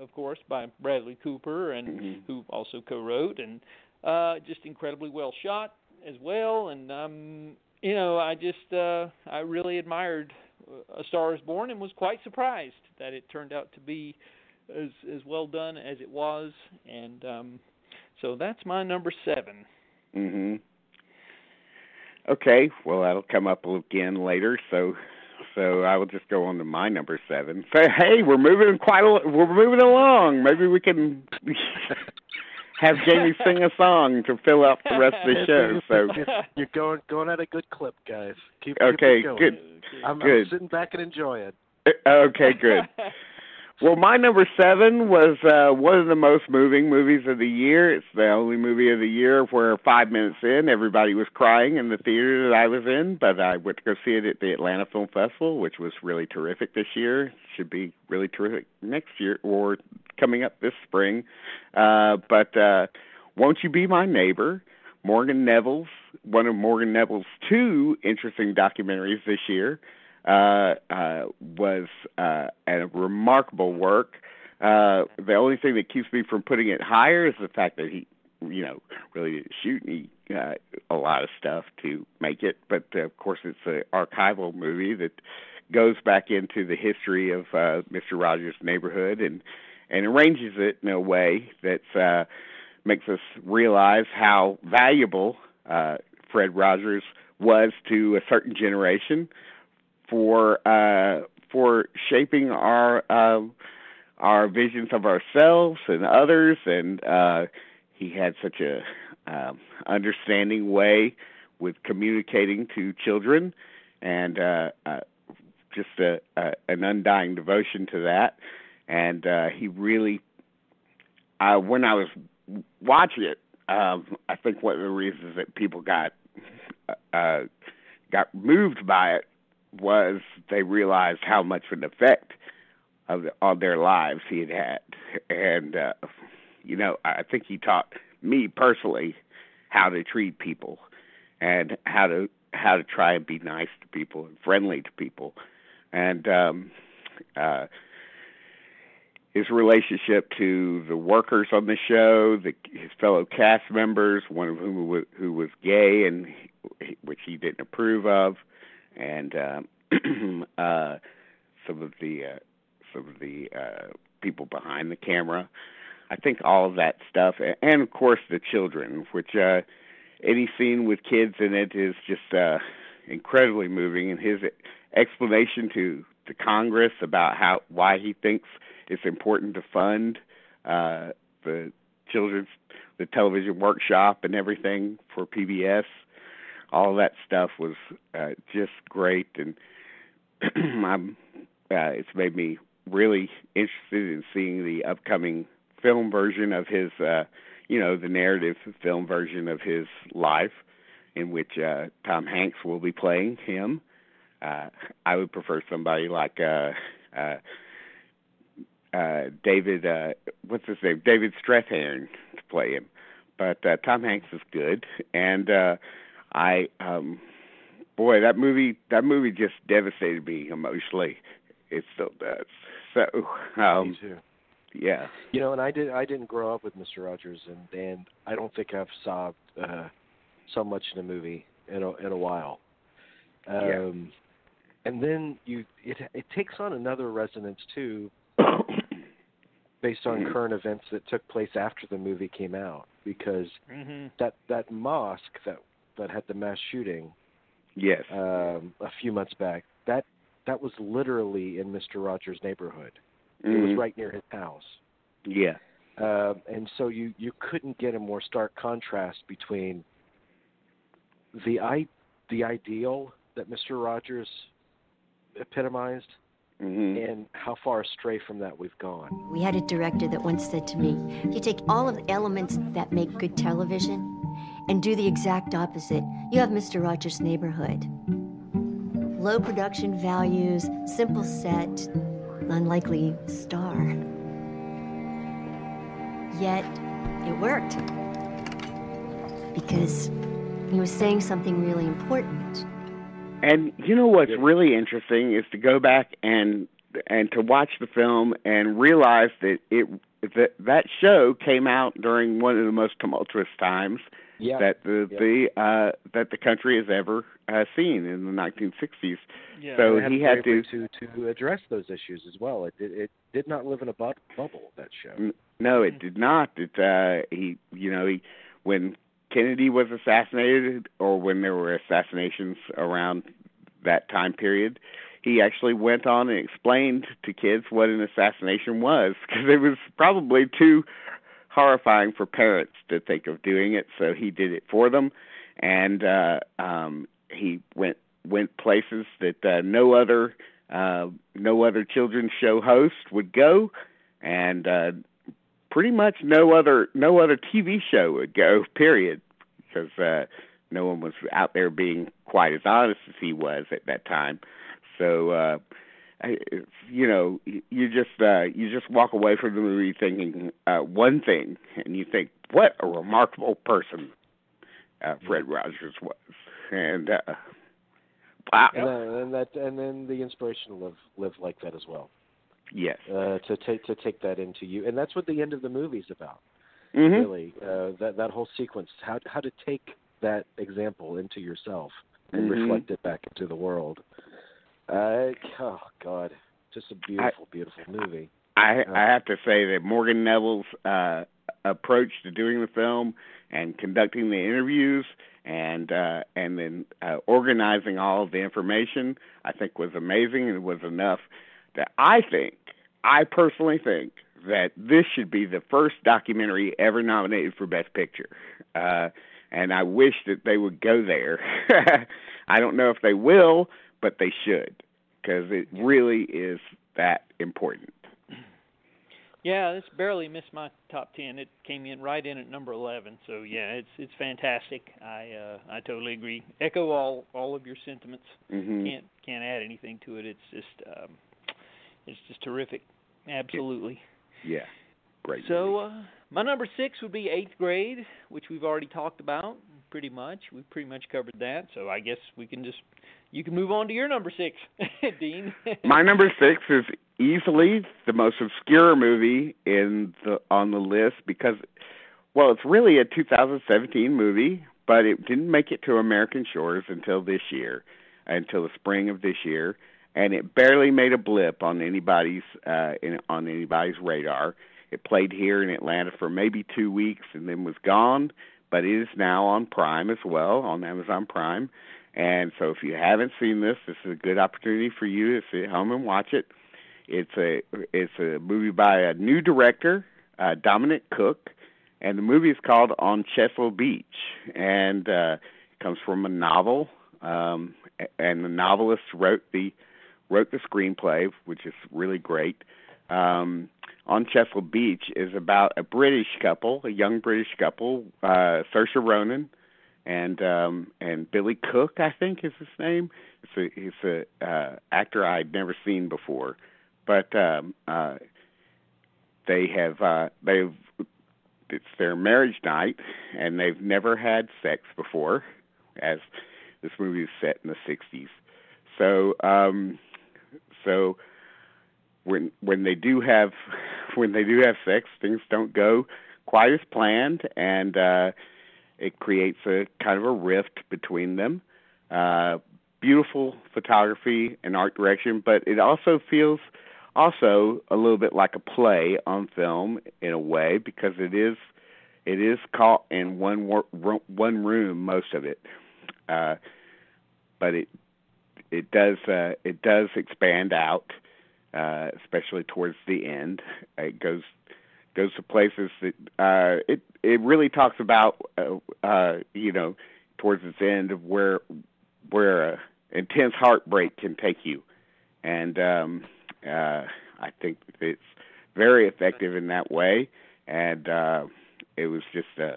of course, by Bradley Cooper, and Mhm. who also co-wrote, and uh, just incredibly well shot as well. And um, you know, I just uh, I really admired uh, A Star Is Born, and was quite surprised that it turned out to be as as well done as it was. And um, so that's my number seven. Mhm. Okay, well that'll come up again later. So so I will just go on to my number seven. So hey, we're moving quite a, we're moving along. Maybe we can have Jamie sing a song to fill up the rest of the show. So you're going going at a good clip, guys. Keep okay, keep it going. good. I'm, good. I'm sitting back and enjoying. It. Okay, good. Well, my number seven was uh, one of the most moving movies of the year. It's the only movie of the year where five minutes in, everybody was crying in the theater that I was in. But I went to go see it at the Atlanta Film Festival, which was really terrific this year. Should be really terrific next year or coming up this spring. Uh, but uh, won't you be my neighbor? Morgan Neville's one of Morgan Neville's two interesting documentaries this year uh, uh, was uh, a remarkable work. Uh, the only thing that keeps me from putting it higher is the fact that he, you know, really didn't shoot any, uh, a lot of stuff to make it. But uh, of course, it's an archival movie that goes back into the history of uh, Mr. Rogers' neighborhood and and arranges it in a way that uh, makes us realize how valuable uh, Fred Rogers was to a certain generation for uh, for shaping our uh, our visions of ourselves and others, and uh, he had such a um, understanding way with communicating to children, and uh, uh, just a, a, an undying devotion to that. And uh, he really, uh, when I was watching it, um, I think one of the reasons that people got uh, got moved by it was they realized how much of an effect of the, on their lives he had had, and uh, you know I think he taught me personally how to treat people and how to how to try and be nice to people and friendly to people, and um, uh, his relationship to the workers on the show, the, his fellow cast members, one of whom was, who was gay and which he didn't approve of, and um, uh, some of the uh, some of the uh, people behind the camera. I think all of that stuff, and of course the children, which uh, any scene with kids in it is just uh, incredibly moving. And his explanation to to Congress about how why he thinks it's important to fund uh, the children's the television workshop and everything for PBS all that stuff was uh, just great, and I'm, uh, it's made me really interested in seeing the upcoming film version of his, uh, you know, the narrative film version of his life, in which uh, Tom Hanks will be playing him. Uh, I would prefer somebody like uh, uh, uh, David, uh, what's his name, David Strathairn to play him. But uh, Tom Hanks is good, and uh, I um boy, that movie that movie just devastated me emotionally. It still does. So um me too. Yeah. You know, and I did I didn't grow up with Mr. Rogers and and I don't think I've sobbed uh so much in a movie in a in a while. Um yeah. and then you it it takes on another resonance too based on Mm-hmm. current events that took place after the movie came out because hmm that that mosque that that had the mass shooting Yes. um, a few months back. That that was literally in Mr. Rogers' neighborhood. It was Mhm. right near his house, Yeah. uh, and so you you couldn't get a more stark contrast between the i the ideal that Mr. Rogers epitomized hmm and how far astray from that we've gone. We had a director that once said to me, You take all of the elements that make good television and do the exact opposite. You have Mr. Rogers' Neighborhood. Low production values, simple set, unlikely star. Yet, it worked. Because he was saying something really important. And you know what's really interesting is to go back and and to watch the film and realize that it that that show came out during one of the most tumultuous times Yeah. that the Yeah. the uh that the country has ever uh, seen in the 1960s. Yeah. So They he had to to to address those issues as well. It it, it did not live in a bu- bubble. That show. N- No, it did not. It uh he you know, he when Kennedy was assassinated or when there were assassinations around that time period, he actually went on and explained to kids what an assassination was because it was probably too horrifying for parents to think of doing it. So he did it for them, and uh, um, he went went places that uh, no other uh, no other children's show host would go, and uh, pretty much no other no other TV show would go. Period, because uh, no one was out there being quite as honest as he was at that time. So. uh you know, you just uh, you just walk away from the movie thinking uh, one thing, and you think, "What a remarkable person uh, Fred Rogers was," and uh, wow. And, then, and that, and then the inspiration to live live like that as well. Yes. Uh, to take to take that into you, and that's what the end of the movie's about. Mm-hmm. Really, uh, that that whole sequence, how how to take that example into yourself and Mhm. reflect it back into the world. Uh, oh God, just a beautiful, beautiful movie. I Uh, I have to say that Morgan Neville's uh approach to doing the film and conducting the interviews and uh and then uh organizing all of the information I think was amazing and was enough that I think I personally think that this should be the first documentary ever nominated for best picture. Uh and I wish that they would go there. I don't know if they will, but they should because it really is that important. Yeah, this barely missed my top ten. It came in right in at number eleven. So yeah, it's it's fantastic. I uh, I totally agree. Echo all all of your sentiments. Mhm. Can't can't add anything to it. It's just um, it's just terrific. Absolutely. Yeah, great. So uh, my number six would be eighth grade, which we've already talked about pretty much. We've pretty much covered that. So I guess we can just you can move on to your number six, Dean. My number six is easily the most obscure movie in the on the list because, well, it's really a 2017 movie, but it didn't make it to American shores until this year, until the spring of this year, and it barely made a blip on anybody's uh, in, on anybody's radar. It played here in Atlanta for maybe two weeks and then was gone, but it is now on Prime as well on Amazon Prime. And so, if you haven't seen this, this is a good opportunity for you to sit home and watch it. It's a it's a movie by a new director, uh, Dominic Cooke, and the movie is called On Chesil Beach, and uh, comes from a novel. Um, and the novelist wrote the wrote the screenplay, which is really great. Um, on Chesil Beach is about a British couple, a young British couple, uh, Saoirse Ronan and um and Billy Cook, I think is his name. It's a he's a uh actor I'd never seen before. But um uh they have uh they've it's their marriage night and they've never had sex before as this movie is set in the 60s. So um so when when they do have when they do have sex things don't go quite as planned and uh it creates a kind of a rift between them. Uh, beautiful photography and art direction, but it also feels also a little bit like a play on film in a way because it is it is caught in one wor- one room most of it, uh, but it it does uh, it does expand out, uh, especially towards the end. It goes goes to places that uh, it it really talks about uh, uh, you know towards its end of where where uh, intense heartbreak can take you, and um, uh, I think it's very effective in that way, and uh, it was just uh,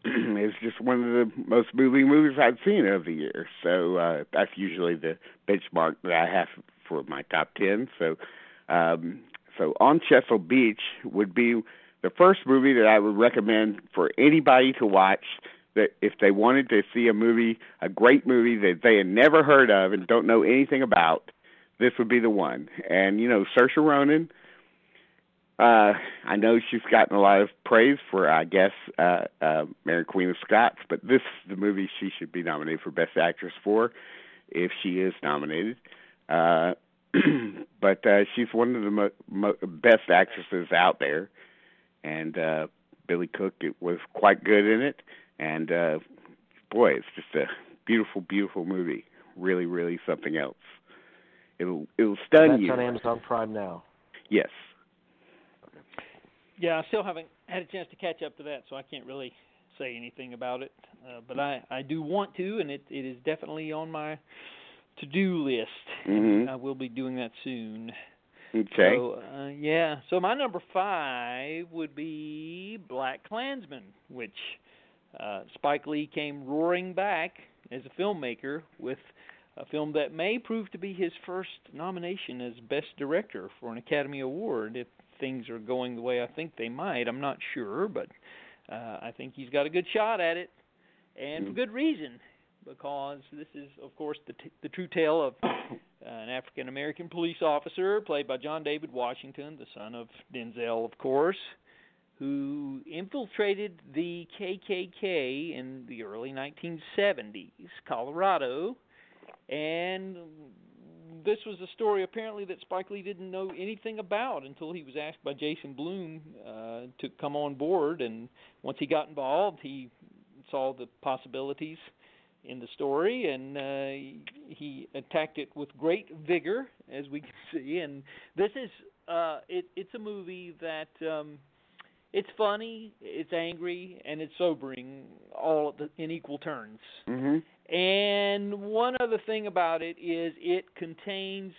it was just one of the most moving movies I've seen of the year. So uh, that's usually the benchmark that I have for my top ten. So um, so on Chesil Beach would be the first movie that I would recommend for anybody to watch that if they wanted to see a movie, a great movie that they had never heard of and don't know anything about, this would be the one. And you know, Saoirse Ronan, uh, I know she's gotten a lot of praise for, I guess, uh, uh, Mary Queen of Scots, but this is the movie she should be nominated for Best Actress for, if she is nominated. Uh, but uh, she's one of the mo- mo- best actresses out there, and uh, Billy Cook it was quite good in it. And uh, boy, it's just a beautiful, beautiful movie. Really, really something else. It'll it'll stun That's you. on Amazon Prime now. Yes. Yeah, I still haven't had a chance to catch up to that, so I can't really say anything about it. Uh, but I I do want to, and it it is definitely on my to do list. Mhm. I will be doing that soon. Okay. So uh, yeah, so my number five would be BlacKkKlansman, which uh, Spike Lee came roaring back as a filmmaker with a film that may prove to be his first nomination as Best Director for an Academy Award if things are going the way I think they might. I'm not sure, but uh, I think he's got a good shot at it, and for Mhm. good reason, because this is, of course, the t- the true tale of an African American police officer played by John David Washington, the son of Denzel, of course, who infiltrated the KKK in the early 1970s, Colorado, and this was a story apparently that Spike Lee didn't know anything about until he was asked by Jason Blum uh, to come on board, and once he got involved, he saw the possibilities in the story, and uh, he attacked it with great vigor, as we can see. And this is uh, it, it's a movie that um, it's funny, it's angry, and it's sobering, all at the, in equal turns. Mhm. And one other thing about it is it contains,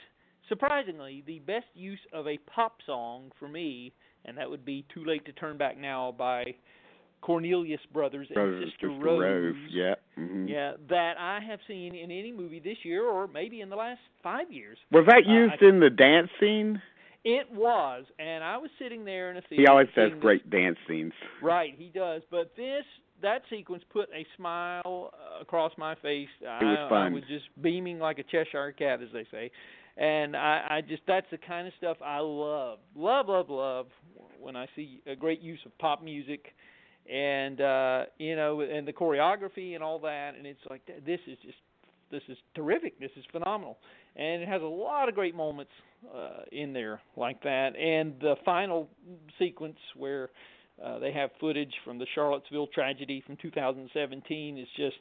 surprisingly, the best use of a pop song for me, and that would be "Too Late to Turn Back Now" by Cornelius Brothers and Brothers, Sister, Sister Rose. Rose. Yeah. Mhm. Yeah, that I have seen in any movie this year or maybe in the last five years. Was that Uh, used I- in the dance scene? It was, and I was sitting there in a theater. He always does seeing this- great dance scenes. Right, he does. But this that sequence put a smile uh, across my face. I, was I fun. was just beaming like a Cheshire cat, as they say. And I, I just that's the kind of stuff I love, love, love, love when I see a great use of pop music, and uh, you know, and the choreography and all that. And it's like this is just this is terrific. This is phenomenal, and it has a lot of great moments uh, in there like that. And the final sequence where uh, they have footage from the Charlottesville tragedy from 2017 is just,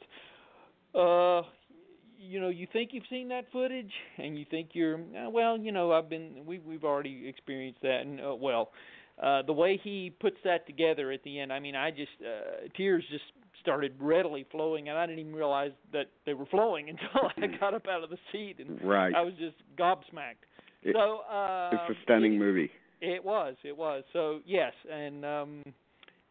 uh, you know, you think you've seen that footage, and you think you're, uh, well, you know, I've been, we we've already experienced that, and uh, well, uh, the way he puts that together at the end, I mean, I just uh, tears just started readily flowing, and I didn't even realize that they were flowing until I got up out of the seat, and Right. I was just gobsmacked. It- so uh, It's a stunning movie. it was, it was. So yes, and um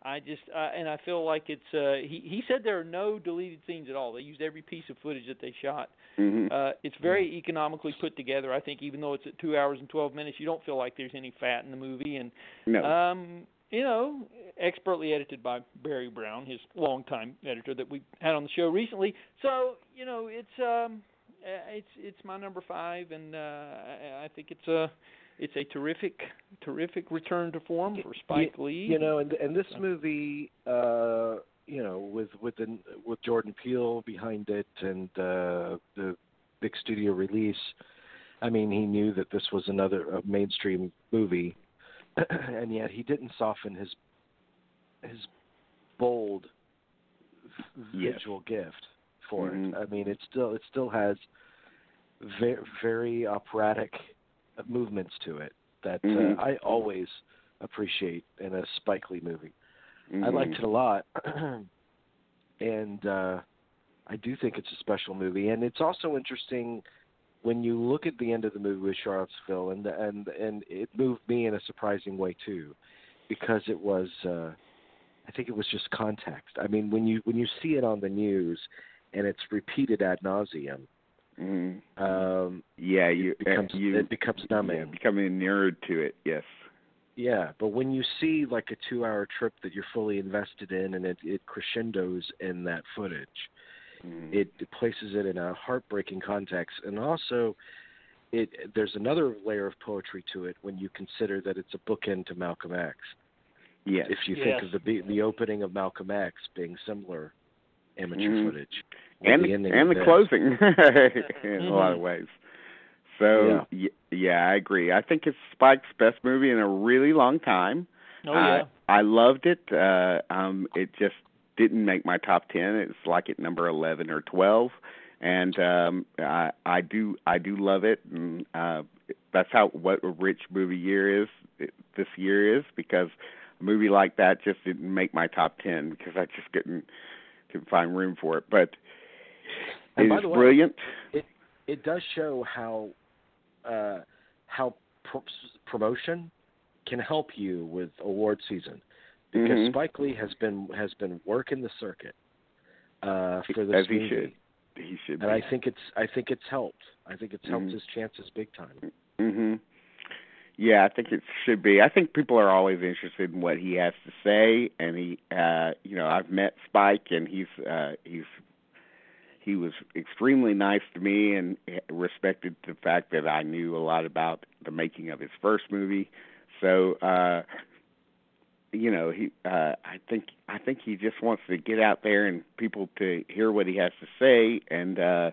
I just uh, and I feel like it's uh he he said there are no deleted scenes at all. They used every piece of footage that they shot. Mhm. Uh it's very economically put together. I think even though it's at 2 hours and 12 minutes, you don't feel like there's any fat in the movie and No. um you know, expertly edited by Barry Brown, his longtime editor that we had on the show recently. So, you know, it's um uh, it's it's my number 5 and uh I, I think it's a it's a terrific terrific return to form for Spike Lee. You know, and and this movie, uh, you know, with with the, with Jordan Peele behind it and uh, the big studio release, I mean, he knew that this was another mainstream movie, and yet he didn't soften his his bold v- Yes. visual gift for Mhm. it. I mean, it still it still has very very operatic uh, movements to it that Mhm. uh, I always appreciate in a Spike Lee movie. I Mhm. liked it a lot, and uh, I do think it's a special movie. And it's also interesting when you look at the end of the movie with Charlottesville, and and and it moved me in a surprising way too, because it was. Uh, I think it was just context. I mean, when you when you see it on the news, and it's repeated ad nauseum, Mhm. um, Yeah, you it becomes uh, you it becomes numbing. yeah, becoming inured to it. Yes. Yeah, but when you see like a two-hour trip that you're fully invested in, and it, it crescendos in that footage, Mhm. it, it places it in a heartbreaking context, and also it there's another layer of poetry to it when you consider that it's a bookend to Malcolm X. yes. If you Yes. think of the be- the opening of Malcolm X being similar amateur Mhm. footage, and the the, and the closing in a lot of ways. So yeah. yeah, I agree. I think it's Spike's best movie in a really long time. Oh yeah. I, I loved it. Uh, um, it just didn't make my top ten. It's like at number eleven or twelve. and um, I, I do I do love it, and uh, that's how what a rich movie year is this year is because a movie like that just didn't make my top ten because I just couldn't couldn't find room for it. But it is way, brilliant. It it does show how uh, how pro- promotion can help you with award season because Mhm. Spike Lee has been has been working the circuit uh, for this As he movie. should. He should. And be. I think it's I think it's helped. I think it's helped Mhm. his chances big time. hmm Yeah, I think it should be. I think people are always interested in what he has to say, and he, uh, you know, I've met Spike, and he's uh, he's he was extremely nice to me and respected the fact that I knew a lot about the making of his first movie. So, uh, you know, he, uh, I think I think he just wants to get out there and people to hear what he has to say, and uh,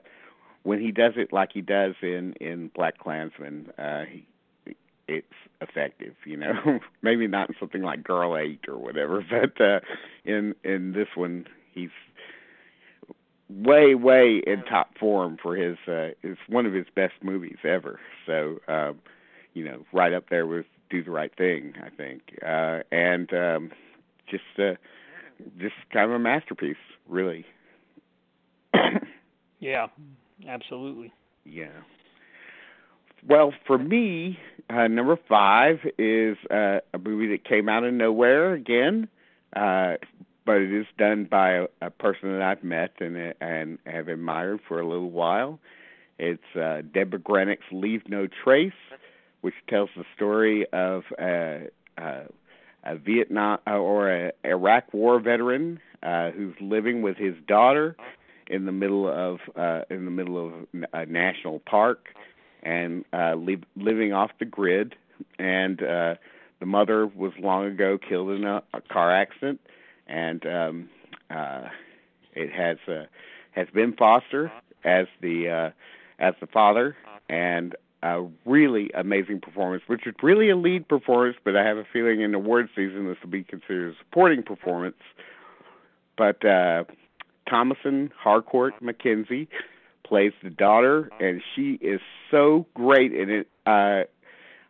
when he does it like he does in in BlacKkKlansman, uh, he it's effective, you know. Maybe not in something like Girl Eight or whatever, but uh in in this one he's way, way in top form for his uh it's one of his best movies ever. So um, you know, right up there with Do the Right Thing, I think. Uh and um just uh just kind of a masterpiece, really. Yeah, absolutely. Yeah. Well, for me, uh, number five is uh, a movie that came out of nowhere again, uh, but it is done by a, a person that I've met and and have admired for a little while. It's uh, Debra Granik's "Leave No Trace," which tells the story of a, a, a Vietnam uh, or a Iraq War veteran uh, who's living with his daughter in the middle of uh, in the middle of a national park and uh, li- living off the grid. And uh, the mother was long ago killed in a, a car accident, and um, uh, it has uh, has Ben Foster as the uh, as the father, and a really amazing performance, which is really a lead performance, but I have a feeling in award season this will be considered a supporting performance. But uh, Thomasin Harcourt McKenzie plays the daughter, and she is so great in it. Uh,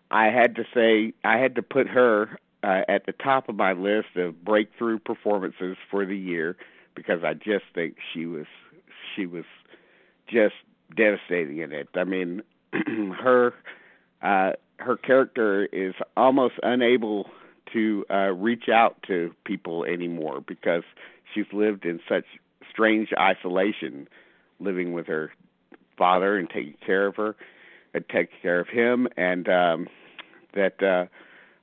I had to say, I had to put her uh, at the top of my list of breakthrough performances for the year because I just think she was she was just devastating in it. I mean, her uh, her character is almost unable to uh, reach out to people anymore because she's lived in such strange isolation, living with her father and taking care of her, and taking care of him, and um, that uh,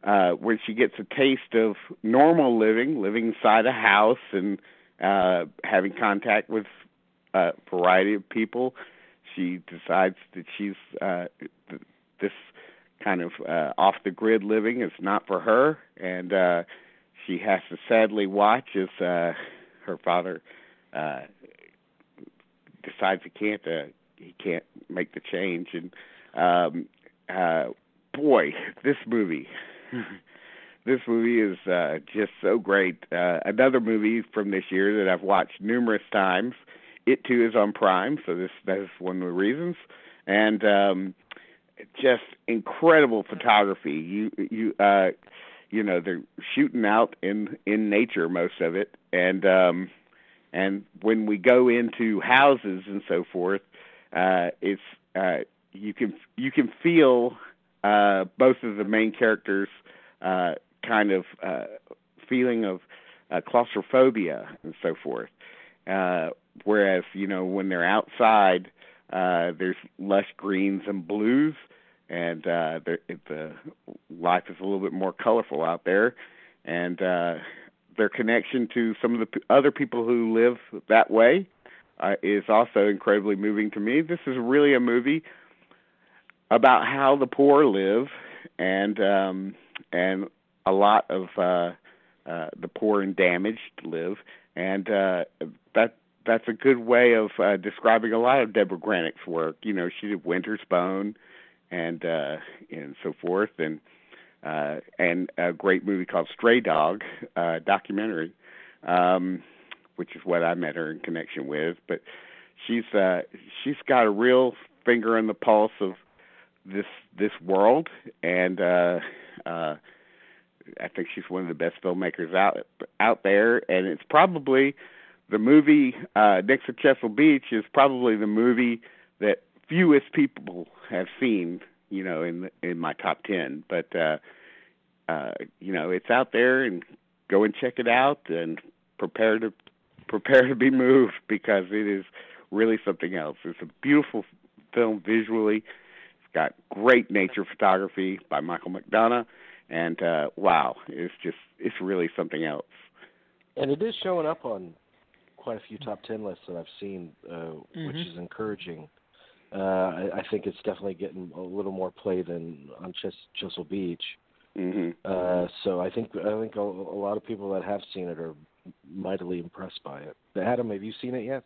uh, when she gets a taste of normal living, living inside a house and uh, having contact with a variety of people, she decides that she's uh, th- this kind of uh, off the grid living is not for her, and uh, she has to sadly watch as uh, her father uh, decides he can't uh, he can't make the change. And um, uh, boy, this movie. this movie is uh, just so great. Uh, another movie from this year that I've watched numerous times. It too is on Prime, so this that's one of the reasons. And um, just incredible photography. You you uh, you know they're shooting out in in nature most of it, and um, and when we go into houses and so forth, uh, it's uh, you can you can feel uh, both of the main characters uh, kind of uh, feeling of uh, claustrophobia and so forth. Uh, whereas you know when they're outside, uh, there's lush greens and blues, and uh, the life is a little bit more colorful out there, and uh, their connection to some of the p- other people who live that way uh, is also incredibly moving to me. This is really a movie about how the poor live, and um, and a lot of uh, uh, the poor and damaged live, and uh, that that's a good way of uh, describing a lot of Debra Granik's work. You know, she did Winter's Bone, and uh, and so forth, and uh, and a great movie called Stray Dog, uh, documentary, um, which is what I met her in connection with. But she's uh she's got a real finger in the pulse of this this world and uh uh I think she's one of the best filmmakers out out there and it's probably the movie uh Next to Chesapeake Beach is probably the movie that fewest people have seen, you know, in in my top 10, but uh uh you know, it's out there and go and check it out and prepare to prepare to be moved because it is really something else. It's a beautiful film visually. It's got great nature photography by Michael McDonough, and uh, wow, it's just it's really something else. And it is showing up on quite a few top ten lists that I've seen, uh, Mm-hmm. which is encouraging. Uh, I, I think it's definitely getting a little more play than on Ches- Chesapeake Beach. hmm Uh, so I think I think a, a lot of people that have seen it are mightily impressed by it. Adam, have you seen it yet?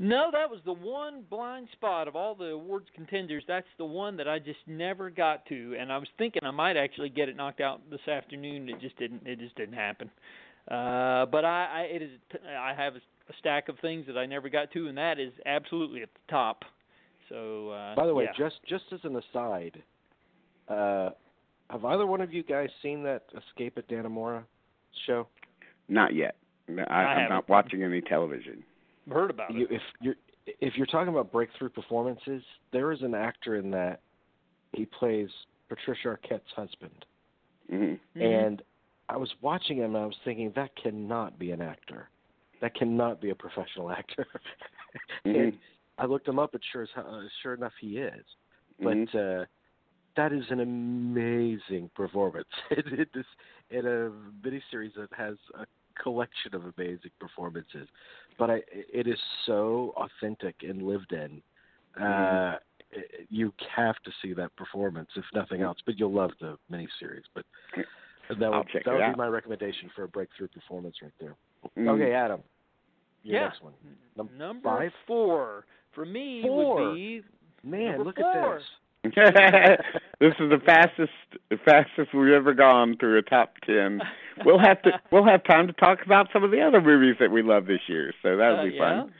No, that was the one blind spot of all the awards contenders. That's the one that I just never got to, and I was thinking I might actually get it knocked out this afternoon. It just didn't. It just didn't happen. Uh, but I, I it is. I have a, a stack of things that I never got to, and that is absolutely at the top. So. Uh, By the way, yeah. just just as an aside, uh, have either one of you guys seen that Escape at Dannemora show? Not yet. I, I I'm not watching any television. Heard about You, it. if you're if you're talking about breakthrough performances, there is an actor in that. He plays Patricia Arquette's husband, hmm Mhm. and I was watching him and I was thinking that cannot be an actor, that cannot be a professional actor. and Mhm. I looked him up, and sure as uh, sure enough, he is. But Mhm. uh, that is an amazing performance. it, it is in a miniseries that has a collection of amazing performances, but I, it is so authentic and lived in. Uh, Mhm. it- you have to see that performance, if nothing else. But you'll love the miniseries. But that would that would out. be my recommendation for a breakthrough performance right there. Mhm. Okay, Adam. Your Yeah. next one. Num- Number five? four for me Four. would be Man, look four. at this. this is the fastest the fastest we've ever gone through a top ten. We'll have to we'll have time to talk about some of the other movies that we love this year, so that'll Uh, be yeah. fun.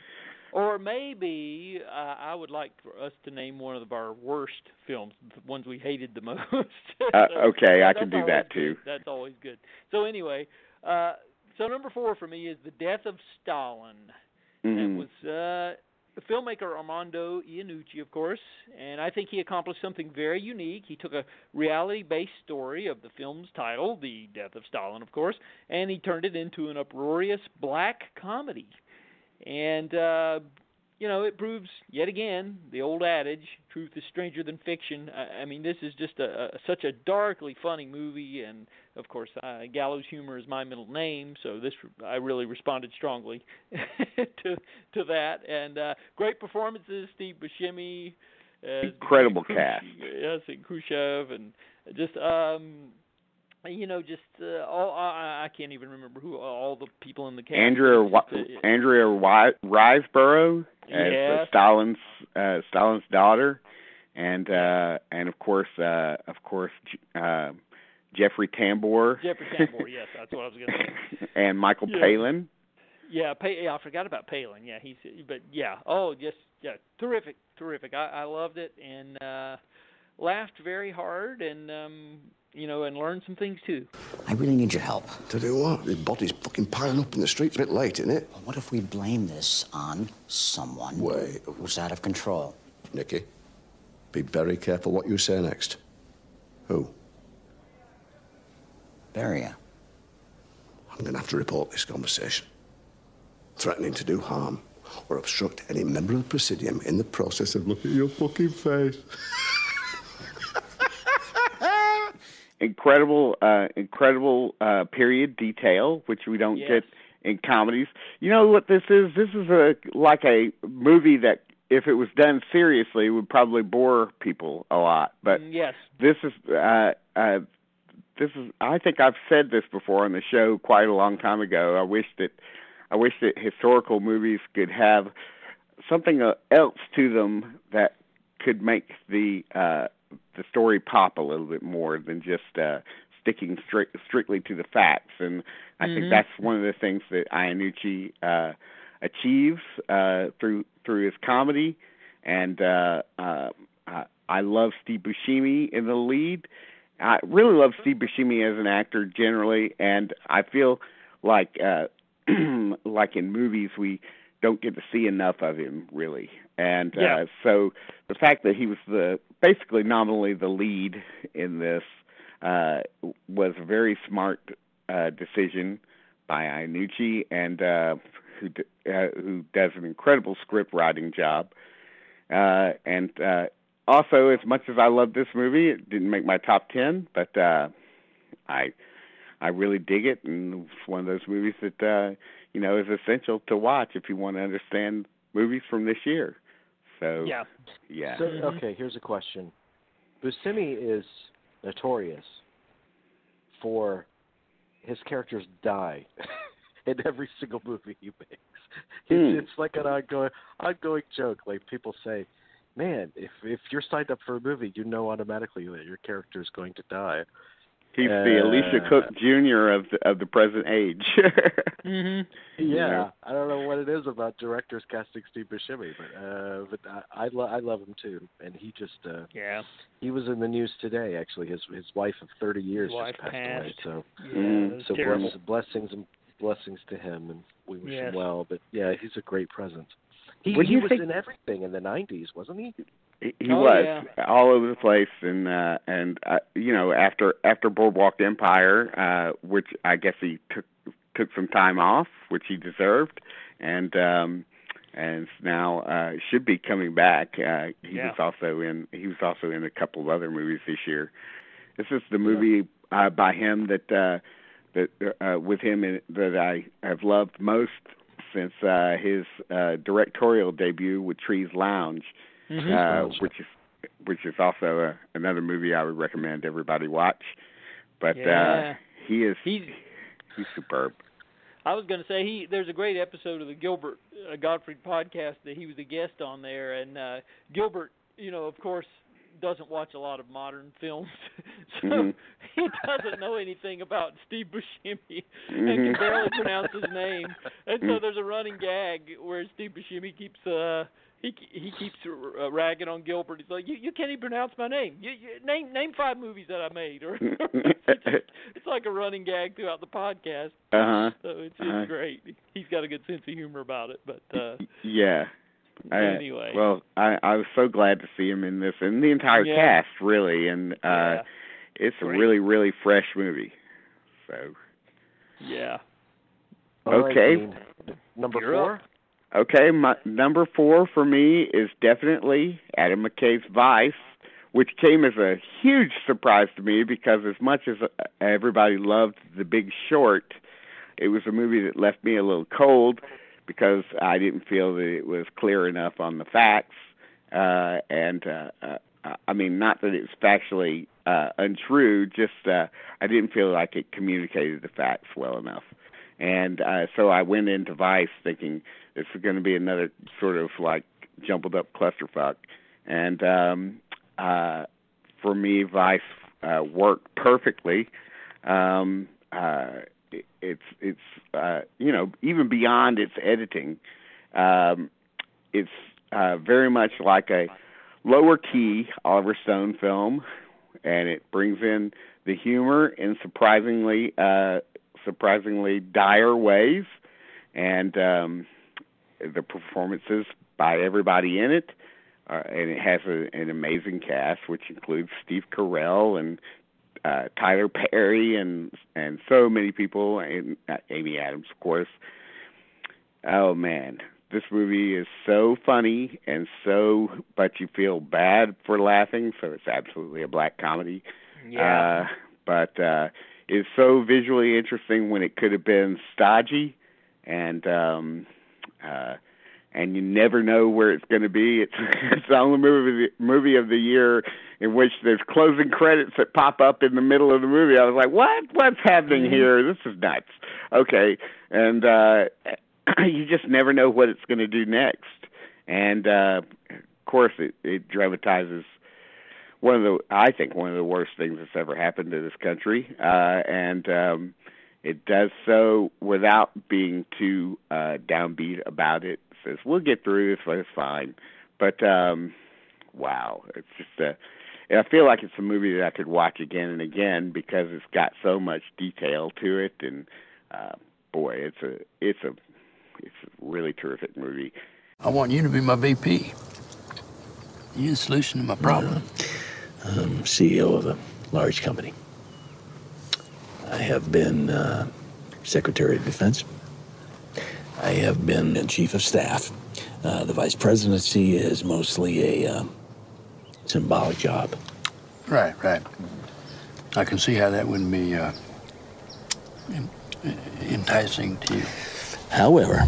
Or maybe uh, I would like for us to name one of our worst films, the ones we hated the most. Uh, So okay, I can do that good. too. That's always good. So anyway, uh, so number four for me is The Death of Stalin. It Mhm. was uh, filmmaker Armando Iannucci, of course, and I think he accomplished something very unique. He took a reality-based story of the film's title, The Death of Stalin, of course, and he turned it into an uproarious black comedy. And uh, you know, it proves yet again the old adage: truth is stranger than fiction. I, I mean, this is just a, a such a darkly funny movie, and of course, uh, gallows humor is my middle name, so this I really responded strongly to to that. And uh, great performances: Steve Buscemi, as Incredible Khrush- cast. Yes, and Khrushchev, and just um, you know, just uh, all I, I can't even remember who all the people in the cast. Andrea uh, Andrea Riseborough as uh, Yes. Stalin's uh, Stalin's daughter, and uh, and of course uh, of course uh, Jeffrey Tambor. Jeffrey Tambor, yes, that's what I was going to say. and Michael Yeah. Palin. Yeah, pa- yeah, I forgot about Palin. Yeah, he's but yeah, oh, just yeah, terrific, terrific. I, I loved it and uh laughed very hard and um you know and learn some things too. I really need your help. To do what? The body's fucking piling up in the streets. A bit late, isn't it? What if we blame this on someone Wait. who's out of control? Nicky, be very careful what you say next. Who? Beria. I'm going to have to report this conversation. Threatening to do harm or obstruct any member of the Presidium in the process of looking at your fucking face. incredible uh incredible uh period detail which we don't Yes. get in comedies you know what this is this is a like a movie that if it was done seriously would probably bore people a lot but Mm, yes. this is uh uh this is i think i've said this before on the show quite a long time ago i wish that i wish that historical movies could have something uh, else to them that could make the uh the story pop a little bit more than just uh sticking stri- strictly to the facts and i Mhm. think that's one of the things that Iannucci uh achieves uh, through through his comedy, and uh, uh, I love Steve Buscemi in the lead. I really love Steve Buscemi as an actor generally, and I feel like uh, like in movies we don't get to see enough of him really. And Yeah. uh, so the fact that he was the basically nominally the lead in this uh, was a very smart uh, decision by Iannucci, and uh, who d- uh, who does an incredible script writing job. Uh, and uh, also, as much as I love this movie, it didn't make my top ten, but uh, I I really dig it, and it's one of those movies that uh, you know is essential to watch if you want to understand movies from this year. So Yeah. yeah. So, okay, here's a question. Buscemi is notorious for his characters die in every single movie he makes. Hmm. It's, it's like an ongoing ongoing joke. Like people say, "Man, if if you're signed up for a movie, you know automatically that your character is going to die." He's the Elisha Uh, Cook Jr. of the of the present age. Mhm. Yeah, Yeah. I don't know what it is about directors casting Steve Buscemi, but uh, but I I, lo- I love him too, and he just uh, Yeah. he was in the news today. Actually, his his wife of thirty years His wife just passed, away. So Yeah, Mm. that's so bless, blessings and blessings to him, and we wish Yes. him well. But yeah, he's a great presence. He, he was think- in everything in the '90s, wasn't he? He, he Oh, was yeah. all over the place, and uh, and uh, you know after after Boardwalk Empire, uh, which I guess he took took some time off, which he deserved, and um, and now uh, should be coming back. Uh, he Yeah. was also in he was also in a couple of other movies this year. This is the movie uh, by him that uh, that uh, with him in, that I have loved most since uh, his uh, directorial debut with Trees Lounge Mhm. uh, which is which is also a, another movie I would recommend everybody watch. But Yeah. uh, he is He's he's superb. I was going to say he. There's a great episode of the Gilbert uh, Gottfried podcast that he was a guest on there, and uh, Gilbert, you know, of course, doesn't watch a lot of modern films, so Mhm. he doesn't know anything about Steve Buscemi and Mhm. can barely pronounce his name. And so Mhm. there's a running gag where Steve Buscemi keeps uh he he keeps uh, ragging on Gilbert. He's like, you you can't even pronounce my name. You, you name name five movies that I made, or it's, just, it's like a running gag throughout the podcast. Uh-huh. So it's just Uh-huh. great. He's got a good sense of humor about it. But uh Yeah. I, Anyway. well, I I was so glad to see him in this and the entire Yeah. cast really, and uh, Yeah. it's a really really fresh movie. So yeah. All right, Okay. Dean. Number You're four. up. Okay, my number four for me is definitely Adam McKay's Vice, which came as a huge surprise to me because as much as uh, everybody loved The Big Short, it was a movie that left me a little cold because I didn't feel that it was clear enough on the facts. Uh, and uh, uh, I mean, not that it's factually uh, untrue, just uh, I didn't feel like it communicated the facts well enough. And uh, so I went into Vice thinking this is going to be another sort of like jumbled up clusterfuck. And um, uh, for me, Vice uh, worked perfectly. Um, uh, it, it's it's uh, you know even beyond its editing, um, it's uh, very much like a lower key Oliver Stone film, and it brings in the humor in surprisingly uh, surprisingly dire ways, and um, the performances by everybody in it. Uh, and it has a, an amazing cast, which includes Steve Carell and uh, Tyler Perry and and so many people, and uh, Amy Adams, of course. Oh man, this movie is so funny and so, but you feel bad for laughing, so it's absolutely a black comedy. Yeah. Uh, but uh, it's so visually interesting when it could have been stodgy, and um, uh, and you never know where it's going to be. It's it's the only movie of the, movie of the year in which there's closing credits that pop up in the middle of the movie. I was like, what? What's happening Mhm. here? This is nuts. Okay, and uh, you just never know what it's going to do next. And uh, of course, it, it dramatizes one of the I think one of the worst things that's ever happened to this country. Uh, and um, it does so without being too uh, downbeat about it. it says we'll get through this, but it's fine. But um, wow, it's just a. I feel like it's a movie that I could watch again and again because it's got so much detail to it, and uh, boy, it's a it's a it's a really terrific movie. I want you to be my VP. You're the solution to my problem. I'm CEO of a large company. I have been uh, Secretary of Defense. I have been Chief of Staff. Uh, the Vice Presidency is mostly a uh, symbolic job. Right, right. I can see how that wouldn't be uh, enticing to you. However,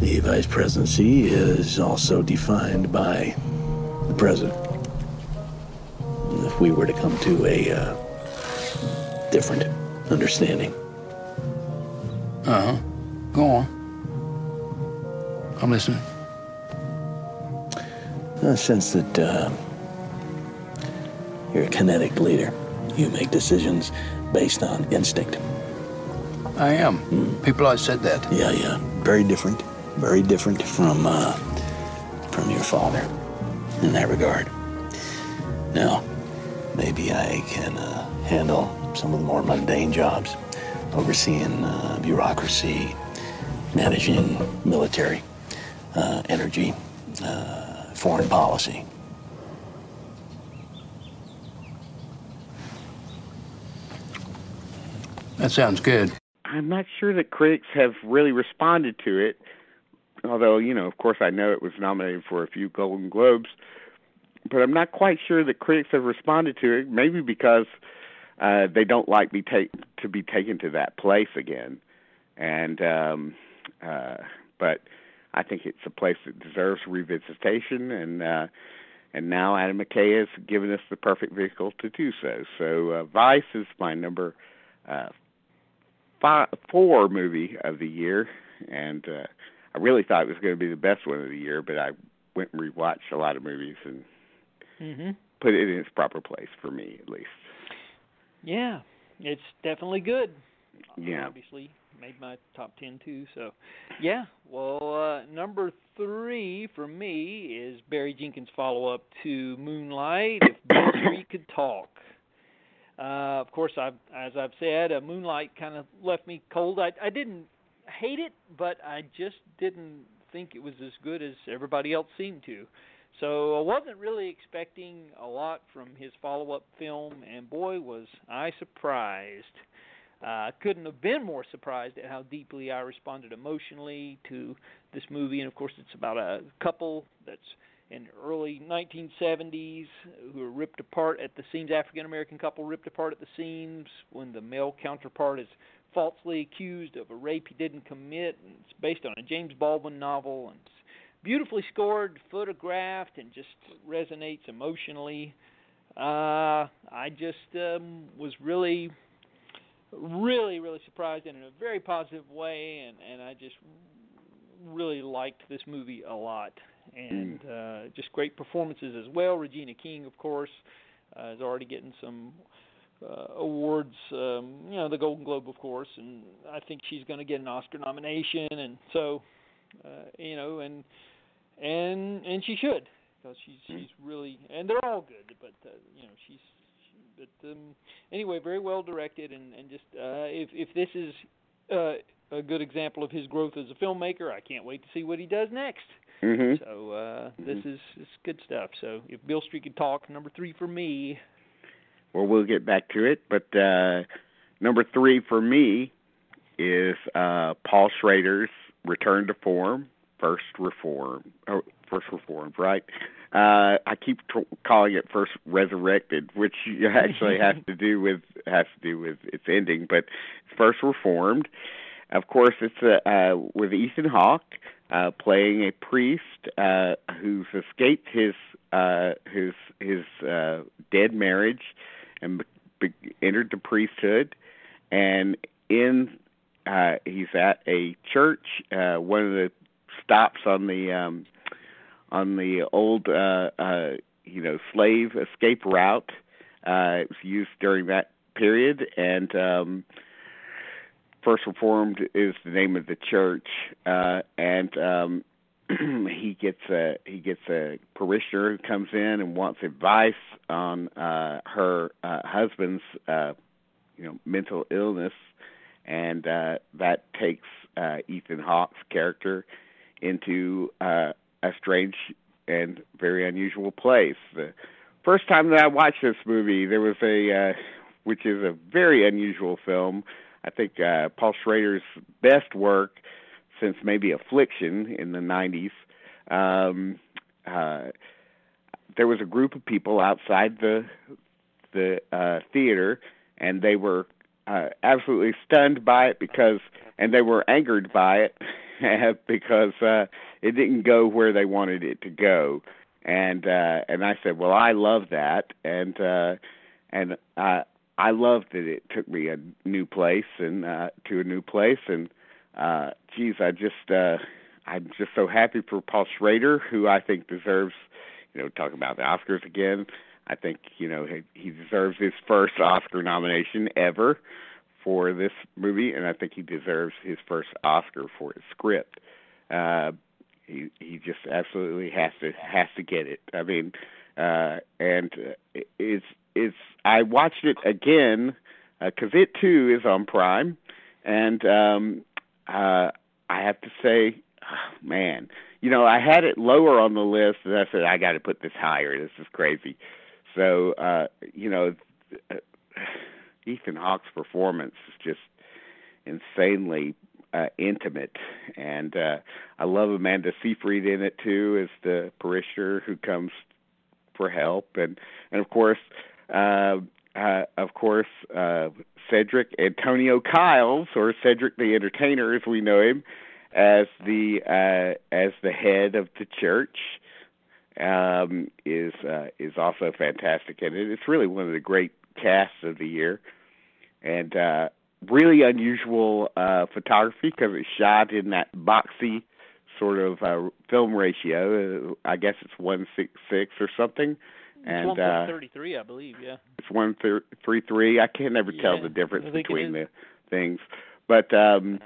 the Vice Presidency is also defined by the President. And if we were to come to a uh, different understanding. Uh huh. Go on. I'm listening. I sense that uh, you're a kinetic leader. You make decisions based on instinct. I am. Mm. People always said that. Yeah, yeah. Very different. Very different from uh, from your father in that regard. Now, maybe I can uh, handle some of the more mundane jobs, overseeing uh, bureaucracy, managing military, uh, energy, uh, foreign policy. That sounds good. I'm not sure that critics have really responded to it. Although, you know, of course, I know it was nominated for a few Golden Globes, but I'm not quite sure that critics have responded to it. Maybe because uh, they don't like be take to be taken to that place again. And um, uh, but I think it's a place that deserves revisitation, and uh, and now Adam McKay has given us the perfect vehicle to do so. So uh, Vice is my number uh, five, four movie of the year, and uh, I really thought it was going to be the best one of the year, but I went and rewatched a lot of movies and mm-hmm. put it in its proper place for me, at least. Yeah, it's definitely good. Yeah, obviously made my top ten too. So, yeah. Well, uh, number three for me is Barry Jenkins' follow-up to Moonlight. If Street could talk. Uh, of course, I've, as I've said, uh, Moonlight kind of left me cold. I, I didn't hate it, but I just didn't think it was as good as everybody else seemed to. So I wasn't really expecting a lot from his follow-up film, and boy, was I surprised. I uh, couldn't have been more surprised at how deeply I responded emotionally to this movie. And of course, it's about a couple that's in early 1970s who were ripped apart at the seams. African American couple ripped apart at the seams when the male counterpart is falsely accused of a rape he didn't commit. And it's based on a James Baldwin novel and it's beautifully scored, photographed, and just resonates emotionally. Uh, I just um, was really, really, really surprised and in a very positive way, and and I just really liked this movie a lot and uh, just great performances as well. Regina King, of course, uh, is already getting some uh, awards. Um, you know, the Golden Globe, of course, and I think she's going to get an Oscar nomination. And so, uh, you know, and and and she should because she's she's really and they're all good, but uh, you know she's. She, but um, anyway, very well directed, and and just uh, if if this is uh, a good example of his growth as a filmmaker, I can't wait to see what he does next. Mm-hmm. So uh, this is is good stuff. So if Beale Street could talk, number three for me. Well, we'll get back to it, but uh, number three for me is uh, Paul Schrader's Return to Form, First Reform, oh, First Reformed, right? Uh, I keep t- calling it First Resurrected, which actually has to do with has to do with its ending, but First Reformed. Of course, it's uh, with Ethan Hawke uh, playing a priest uh, who's escaped his uh, his his uh, dead marriage and be- entered the priesthood, and in uh, he's at a church. Uh, one of the stops on the um, on the old uh, uh, you know slave escape route. Uh, it was used during that period, and um, First Reformed is the name of the church, uh, and um, he gets a he gets a parishioner who comes in and wants advice on uh, her uh, husband's uh, you know mental illness, and uh, that takes uh, Ethan Hawke's character into uh, a strange and very unusual place. The first time that I watched this movie, there was a uh, which is a very unusual film. I think uh, Paul Schrader's best work since maybe Affliction in the 90s. Um, uh, there was a group of people outside the the uh, theater, and they were uh, absolutely stunned by it because, and they were angered by it because uh, it didn't go where they wanted it to go. And uh, and I said, well, I love that, and uh, and uh, I loved that it took me a new place and uh, to a new place, and uh, geez, I just uh, I'm just so happy for Paul Schrader, who I think deserves, you know, talking about the Oscars again. I think you know he, he deserves his first Oscar nomination ever for this movie, and I think he deserves his first Oscar for his script. Uh, he he just absolutely has to has to get it. I mean, uh, and it's it's I watched it again because uh, it too is on Prime, and um, uh, I have to say, oh, man, you know, I had it lower on the list, and I said I got to put this higher. This is crazy. So, uh, you know, uh, Ethan Hawke's performance is just insanely uh, intimate, and uh, I love Amanda Seyfried in it too as the parishioner who comes for help, and and of course. Uh, uh, of course, uh, Cedric Antonio Kyles, or Cedric the Entertainer, as we know him, as the uh, as the head of the church, um, is uh, is also fantastic, and it's really one of the great casts of the year, and uh, really unusual uh, photography because it's shot in that boxy sort of uh, film ratio. Uh, I guess it's one six six or something and it's uh, 1.33, I believe. Yeah. It's one three three. I can never yeah, tell the difference between the things, but um,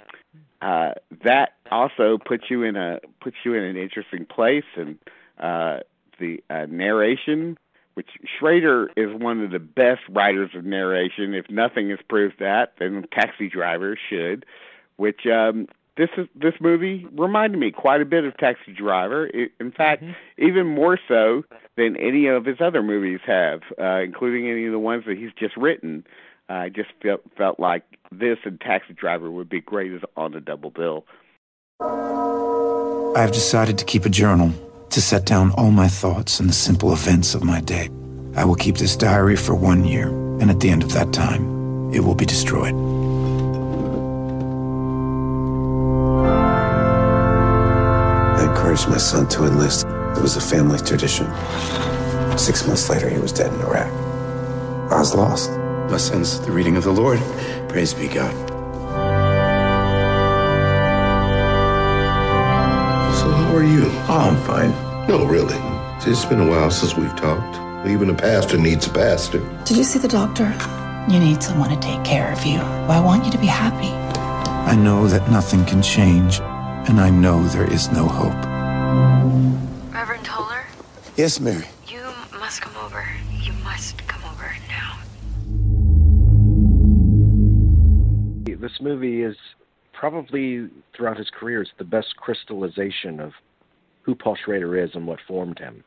uh, that also puts you in a puts you in an interesting place, and uh, the uh, narration. Which Schrader is one of the best writers of narration. If nothing has proved that, then Taxi Driver should. Which um, this is this movie reminded me quite a bit of Taxi Driver. It, in fact, mm-hmm. even more so than any of his other movies have, uh, including any of the ones that he's just written. Uh, I just felt felt like this and Taxi Driver would be great as on a double bill. I have decided to keep a journal to set down all my thoughts and the simple events of my day. I will keep this diary for one year, and at the end of that time, it will be destroyed. Encouraged my son to enlist. It was a family tradition. Six months later, he was dead in Iraq. I was lost. My son's the reading of the Lord. Praise be God. So, how are you? Oh, I'm fine. No, really. It's been a while since we've talked. Even a pastor needs a pastor. Did you see the doctor? You need someone to take care of you. I want you to be happy. I know that nothing can change, and I know there is no hope. Reverend Toller? Yes, Mary. You must come over. You must come over now. This movie is probably throughout his career is the best crystallization of who Paul Schrader is and what formed him.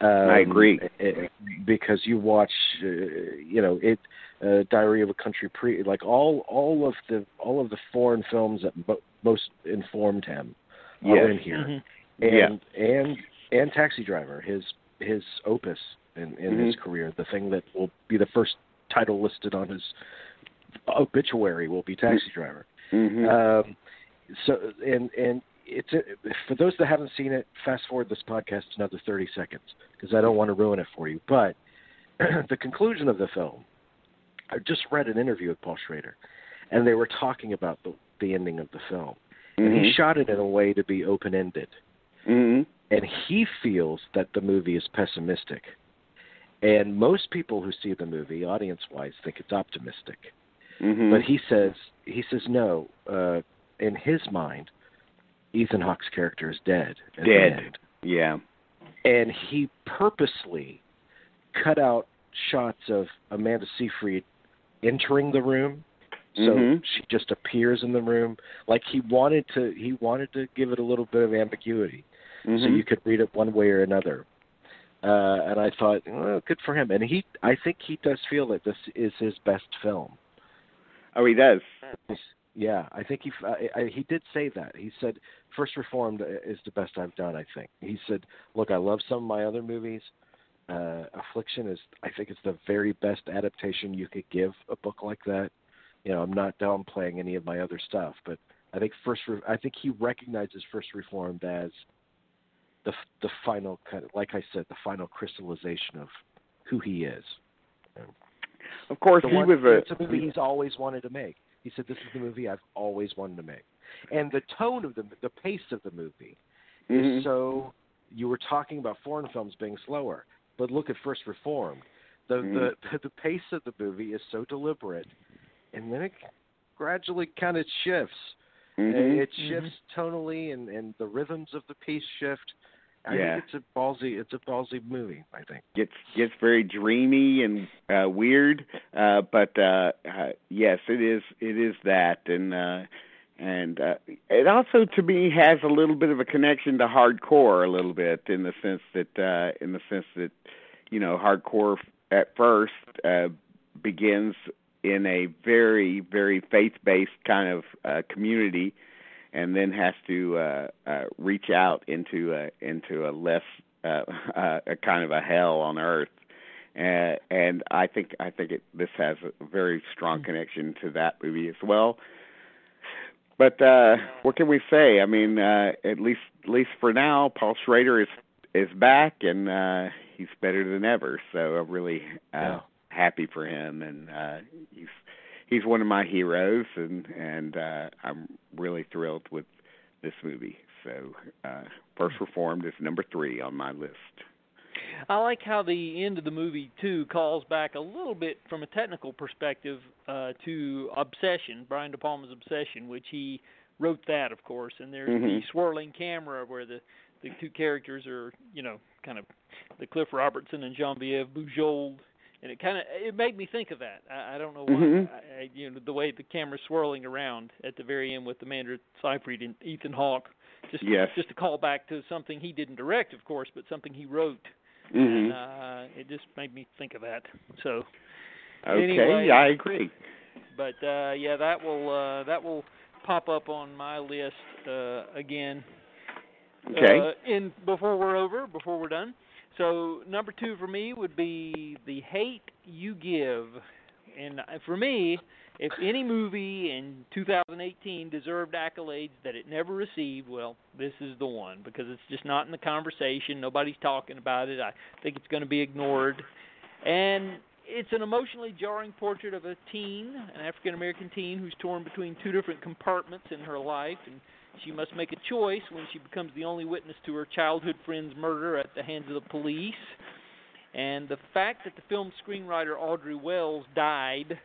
Um, I agree. It, because you watch, uh, you know, it, uh, Diary of a Country Pre, like all all of the all of the foreign films that mo- most informed him yes. are in here, mm-hmm. And yeah. and and Taxi Driver, his his opus in, in mm-hmm. his career, the thing that will be the first title listed on his obituary will be Taxi Driver. Mm-hmm. Um, so and and it's a, for those that haven't seen it, fast forward this podcast another 30 seconds because I don't want to ruin it for you. But the conclusion of the film, I just read an interview with Paul Schrader, and they were talking about the, the ending of the film. Mm-hmm. And he shot it in a way to be open ended. Mm-hmm. And he feels that the movie is pessimistic. And most people who see the movie, audience-wise, think it's optimistic. Mhm. But he says he says no. Uh, in his mind, Ethan Hawke's character is dead. Dead. Yeah. and he purposely cut out shots of Amanda Seyfried entering the room, so Mhm. she just appears in the room. Like he wanted to, he wanted to give it a little bit of ambiguity, so Mhm. you could read it one way or another. Uh, and I thought, well, good for him. And he, I think he does feel that this is his best film. Oh, he does. Yeah, I think he I, I, he did say that. He said First Reformed is the best I've done. I think he said, "Look, I love some of my other movies. Uh, Affliction is, I think, it's the very best adaptation you could give a book like that. You know, I'm not downplaying any of my other stuff, but I think First, Re- I think he recognizes First Reformed as the the final kind of, like I said, the final crystallization of who he is. Of course, The he one- was a. It's a movie he's always wanted to make. He said, "This is the movie I've always wanted to make," and the tone of the the pace of the movie Mhm. is so. You were talking about foreign films being slower, but look at First Reformed. The Mhm. the the pace of the movie is so deliberate, and then it gradually kind of shifts. Mhm. It shifts tonally, and and the rhythms of the piece shift. I Yeah. think it's a ballsy. It's a ballsy movie. I think. gets gets very dreamy and uh weird uh but uh, uh yes it is it is that and uh and uh it also to me has a little bit of a connection to hardcore a little bit in the sense that uh in the sense that you know hardcore at first uh begins in a very very faith based kind of uh community and then has to uh, uh, reach out into a into a less uh, uh, a kind of a hell on earth. Uh, and I think I think it, this has a very strong connection to that movie as well. But uh, what can we say? I mean, uh, at least at least for now, Paul Schrader is is back and uh, he's better than ever. So I'm really uh, Yeah. happy for him, and uh, he's he's one of my heroes, and and uh, I'm really thrilled with this movie. So, uh, First Reformed is number three on my list. I like how the end of the movie too calls back a little bit from a technical perspective uh, to Obsession, Brian De Palma's Obsession, which he wrote that, of course. And there's the Mhm. swirling camera where the the two characters are, you know, kind of the Cliff Robertson and Genevieve Bujold, and it kind of it made me think of that. I, I don't know why, Mhm. I, I, you know, the way the camera's swirling around at the very end with the Amanda Seyfried and Ethan Hawke. Just Yes. just a call back to something he didn't direct, of course, but something he wrote Mm-hmm. and uh, it just made me think of that. So, Okay, anyway, I agree. but uh, yeah, that will uh, that will pop up on my list uh, again. Okay. Uh, in before we're over, before we're done. So number two for me would be the hate you give, and uh, for me, if any movie in 2018 deserved accolades that it never received, well, this is the one because it's just not in the conversation. Nobody's talking about it. I think it's going to be ignored, and it's an emotionally jarring portrait of a teen, an African American teen who's torn between two different compartments in her life, and she must make a choice when she becomes the only witness to her childhood friend's murder at the hands of the police. And the fact that the film screenwriter Audrey Wells died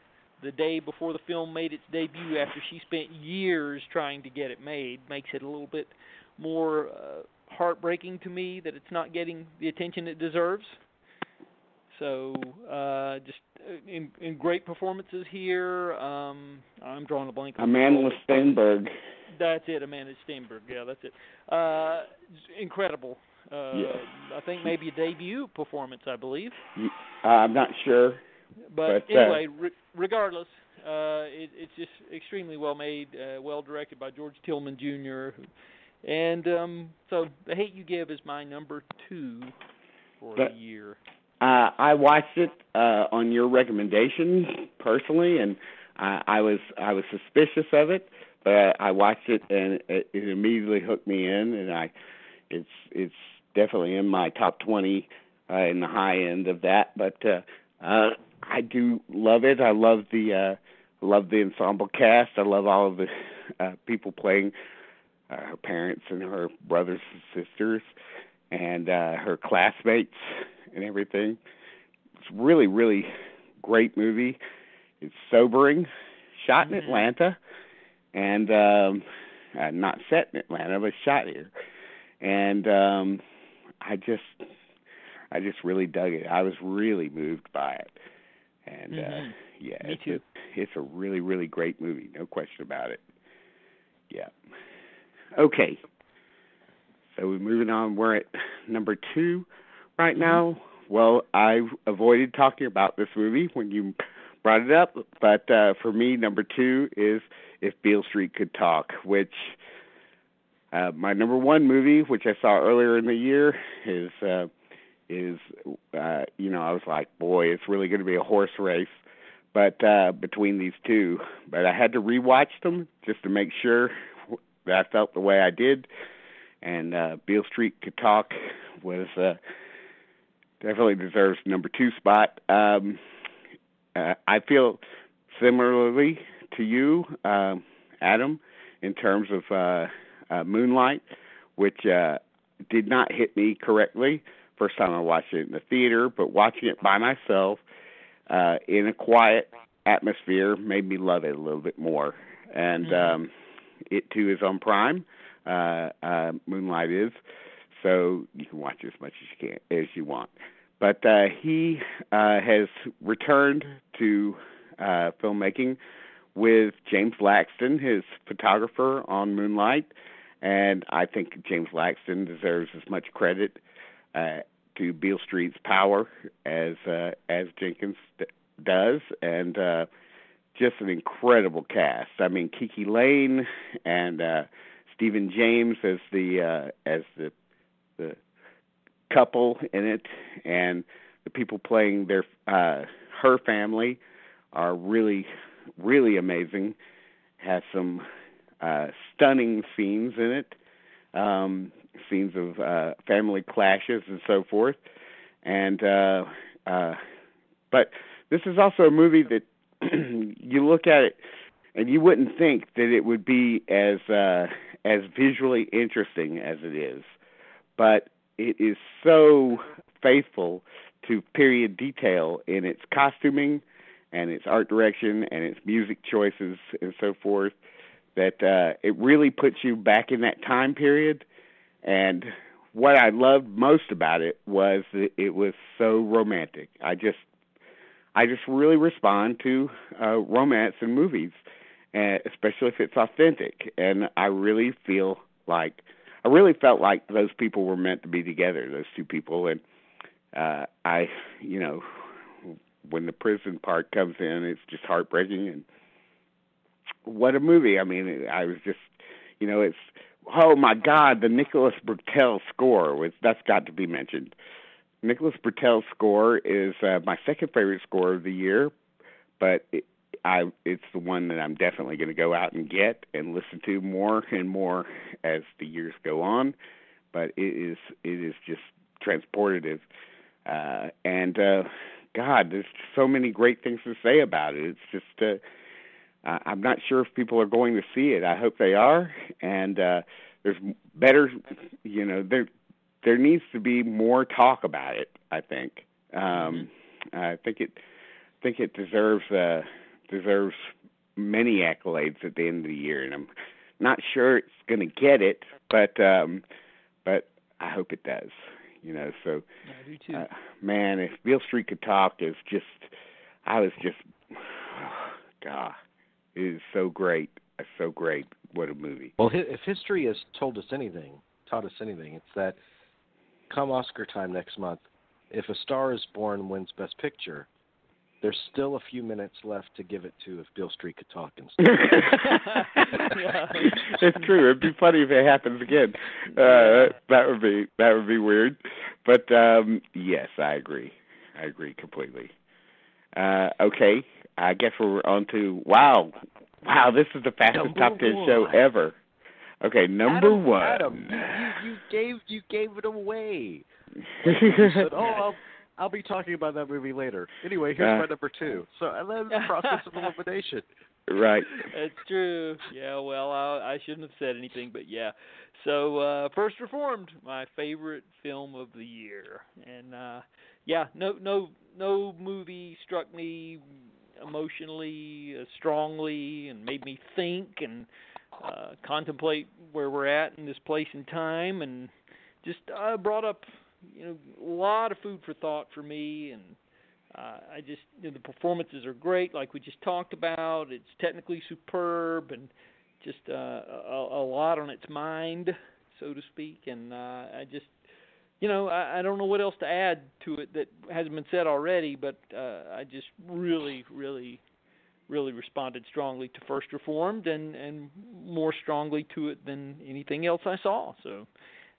the day before the film made its debut after she spent years trying to get it made makes it a little bit more uh, heartbreaking to me that it's not getting the attention it deserves. So, uh, just uh, in, in great performances here. Um, I'm drawing a blank. Amanda. Stenberg. That's it, Amanda Stenberg. Yeah, that's it. Uh, incredible. Uh, Yeah. I think maybe a debut performance, I believe. Uh, I'm not sure. But, But, uh, anyway, re- regardless, uh, it, it's just extremely well made, uh, well directed by George Tillman Jr. And um, so, The Hate You Give is my number two for But- the year. Uh, I watched it uh, on your recommendation personally, and I, I was I was suspicious of it, but I watched it and it, it immediately hooked me in, and I it's it's definitely in my top twenty uh, in the high end of that. But uh, uh, I do love it. I love the uh, love the ensemble cast. I love all of the uh, people playing uh, her parents and her brothers and sisters, and uh, her classmates and everything. it's really really great movie. It's sobering, shot in Mm-hmm. Atlanta, and um, uh, not set in Atlanta, but shot here. And um, I just, I just really dug it. I was really moved by it, and uh, Mhm. yeah, Me it's too. A, it's a really really great movie, no question about it. Yeah. Okay. So we're moving on. We're at number two right now. Well, I avoided talking about this movie when you brought it up, but uh, for me, number two is If Beale Street Could Talk, which uh, my number one movie, which I saw earlier in the year, is uh, is uh, you know I was like, boy, it's really going to be a horse race, but uh, between these two, but I had to rewatch them just to make sure that I felt the way I did, and uh, Beale Street Could Talk was. Uh, definitely deserves number two spot. Um, uh, I feel similarly to you, uh, Adam, in terms of uh, uh, Moonlight, which uh, did not hit me correctly first time I watched it in the theater, but watching it by myself uh, in a quiet atmosphere made me love it a little bit more. And um, it too is on Prime. Uh, uh, Moonlight is, so you can watch as much as you can as you want. But uh, he uh, has returned to uh, filmmaking with James Laxton, his photographer on Moonlight, and I think James Laxton deserves as much credit to Beale Street's power as as Jenkins d- does, and just an incredible cast. I mean, KiKi Layne and uh, Stephan James as the uh, as the the couple in it, and the people playing their uh, her family are really really amazing. Has some uh, stunning scenes in it, um, scenes of uh, family clashes and so forth, and uh, uh, but this is also a movie that you look at it and you wouldn't think that it would be as uh, as visually interesting as it is, but it is so faithful to period detail in its costuming and its art direction and its music choices and so forth that uh, it really puts you back in that time period. And what I loved most about it was that it was so romantic. I just I just really respond to uh, romance in movies, especially if it's authentic. And I really feel like I really felt like those people were meant to be together, those two people. And uh, I, you know, when the prison part comes in, it's just heartbreaking. And what a movie! I mean, I was just, you know, it's oh my God, the Nicholas Britell score was that's got to be mentioned. Nicholas Britell's score is uh, my second favorite score of the year, but it, I it's the one that I'm definitely going to go out and get and listen to more and more as the years go on. But it is it is just transportative, uh, and uh, God, there's so many great things to say about it. It's just uh, I- I'm not sure if people are going to see it. I hope they are, and uh, there's better, you know, there there needs to be more talk about it. I think. Um, I think it think it deserves uh, deserves many accolades at the end of the year, and I'm not sure it's going to get it, but um, but I hope it does. You know, so I do too. uh, man, if Beale Street could talk, is just I was just God, it is so great, It's so great. What a movie! Well, if history has told us anything, taught us anything, it's that come Oscar time next month, if A Star Is Born wins Best Picture, there's still a few minutes left to give it to if Beale Street could talk and stuff. it's true. It'd be funny if it happens again. Uh, that would be that would be weird. But um yes, I agree. I agree completely. Uh okay, I guess we're on to wow, wow. This is the fastest Number top ten show ever. Okay, number Adam, one. Adam, you, you gave you gave it away. Like, you said, "Oh, I'll I'll be talking about that movie later." Anyway, here's Uh. my number two. So and then the process of elimination. right. It's true. Yeah, well, I, I shouldn't have said anything, but yeah. So, uh First Reformed, my favorite film of the year, and uh yeah, no, no, no movie struck me emotionally uh, strongly and made me think and uh, contemplate where we're at in this place and time, and just uh, brought up you know a lot of food for thought for me and. Uh, I just you know, the performances are great, like we just talked about. It's technically superb and just uh, a, a lot on its mind, so to speak. And uh, I just you know, I, I don't know what else to add to it that hasn't been said already, but uh, I just really, really, really responded strongly to First Reformed, and and more strongly to it than anything else I saw. So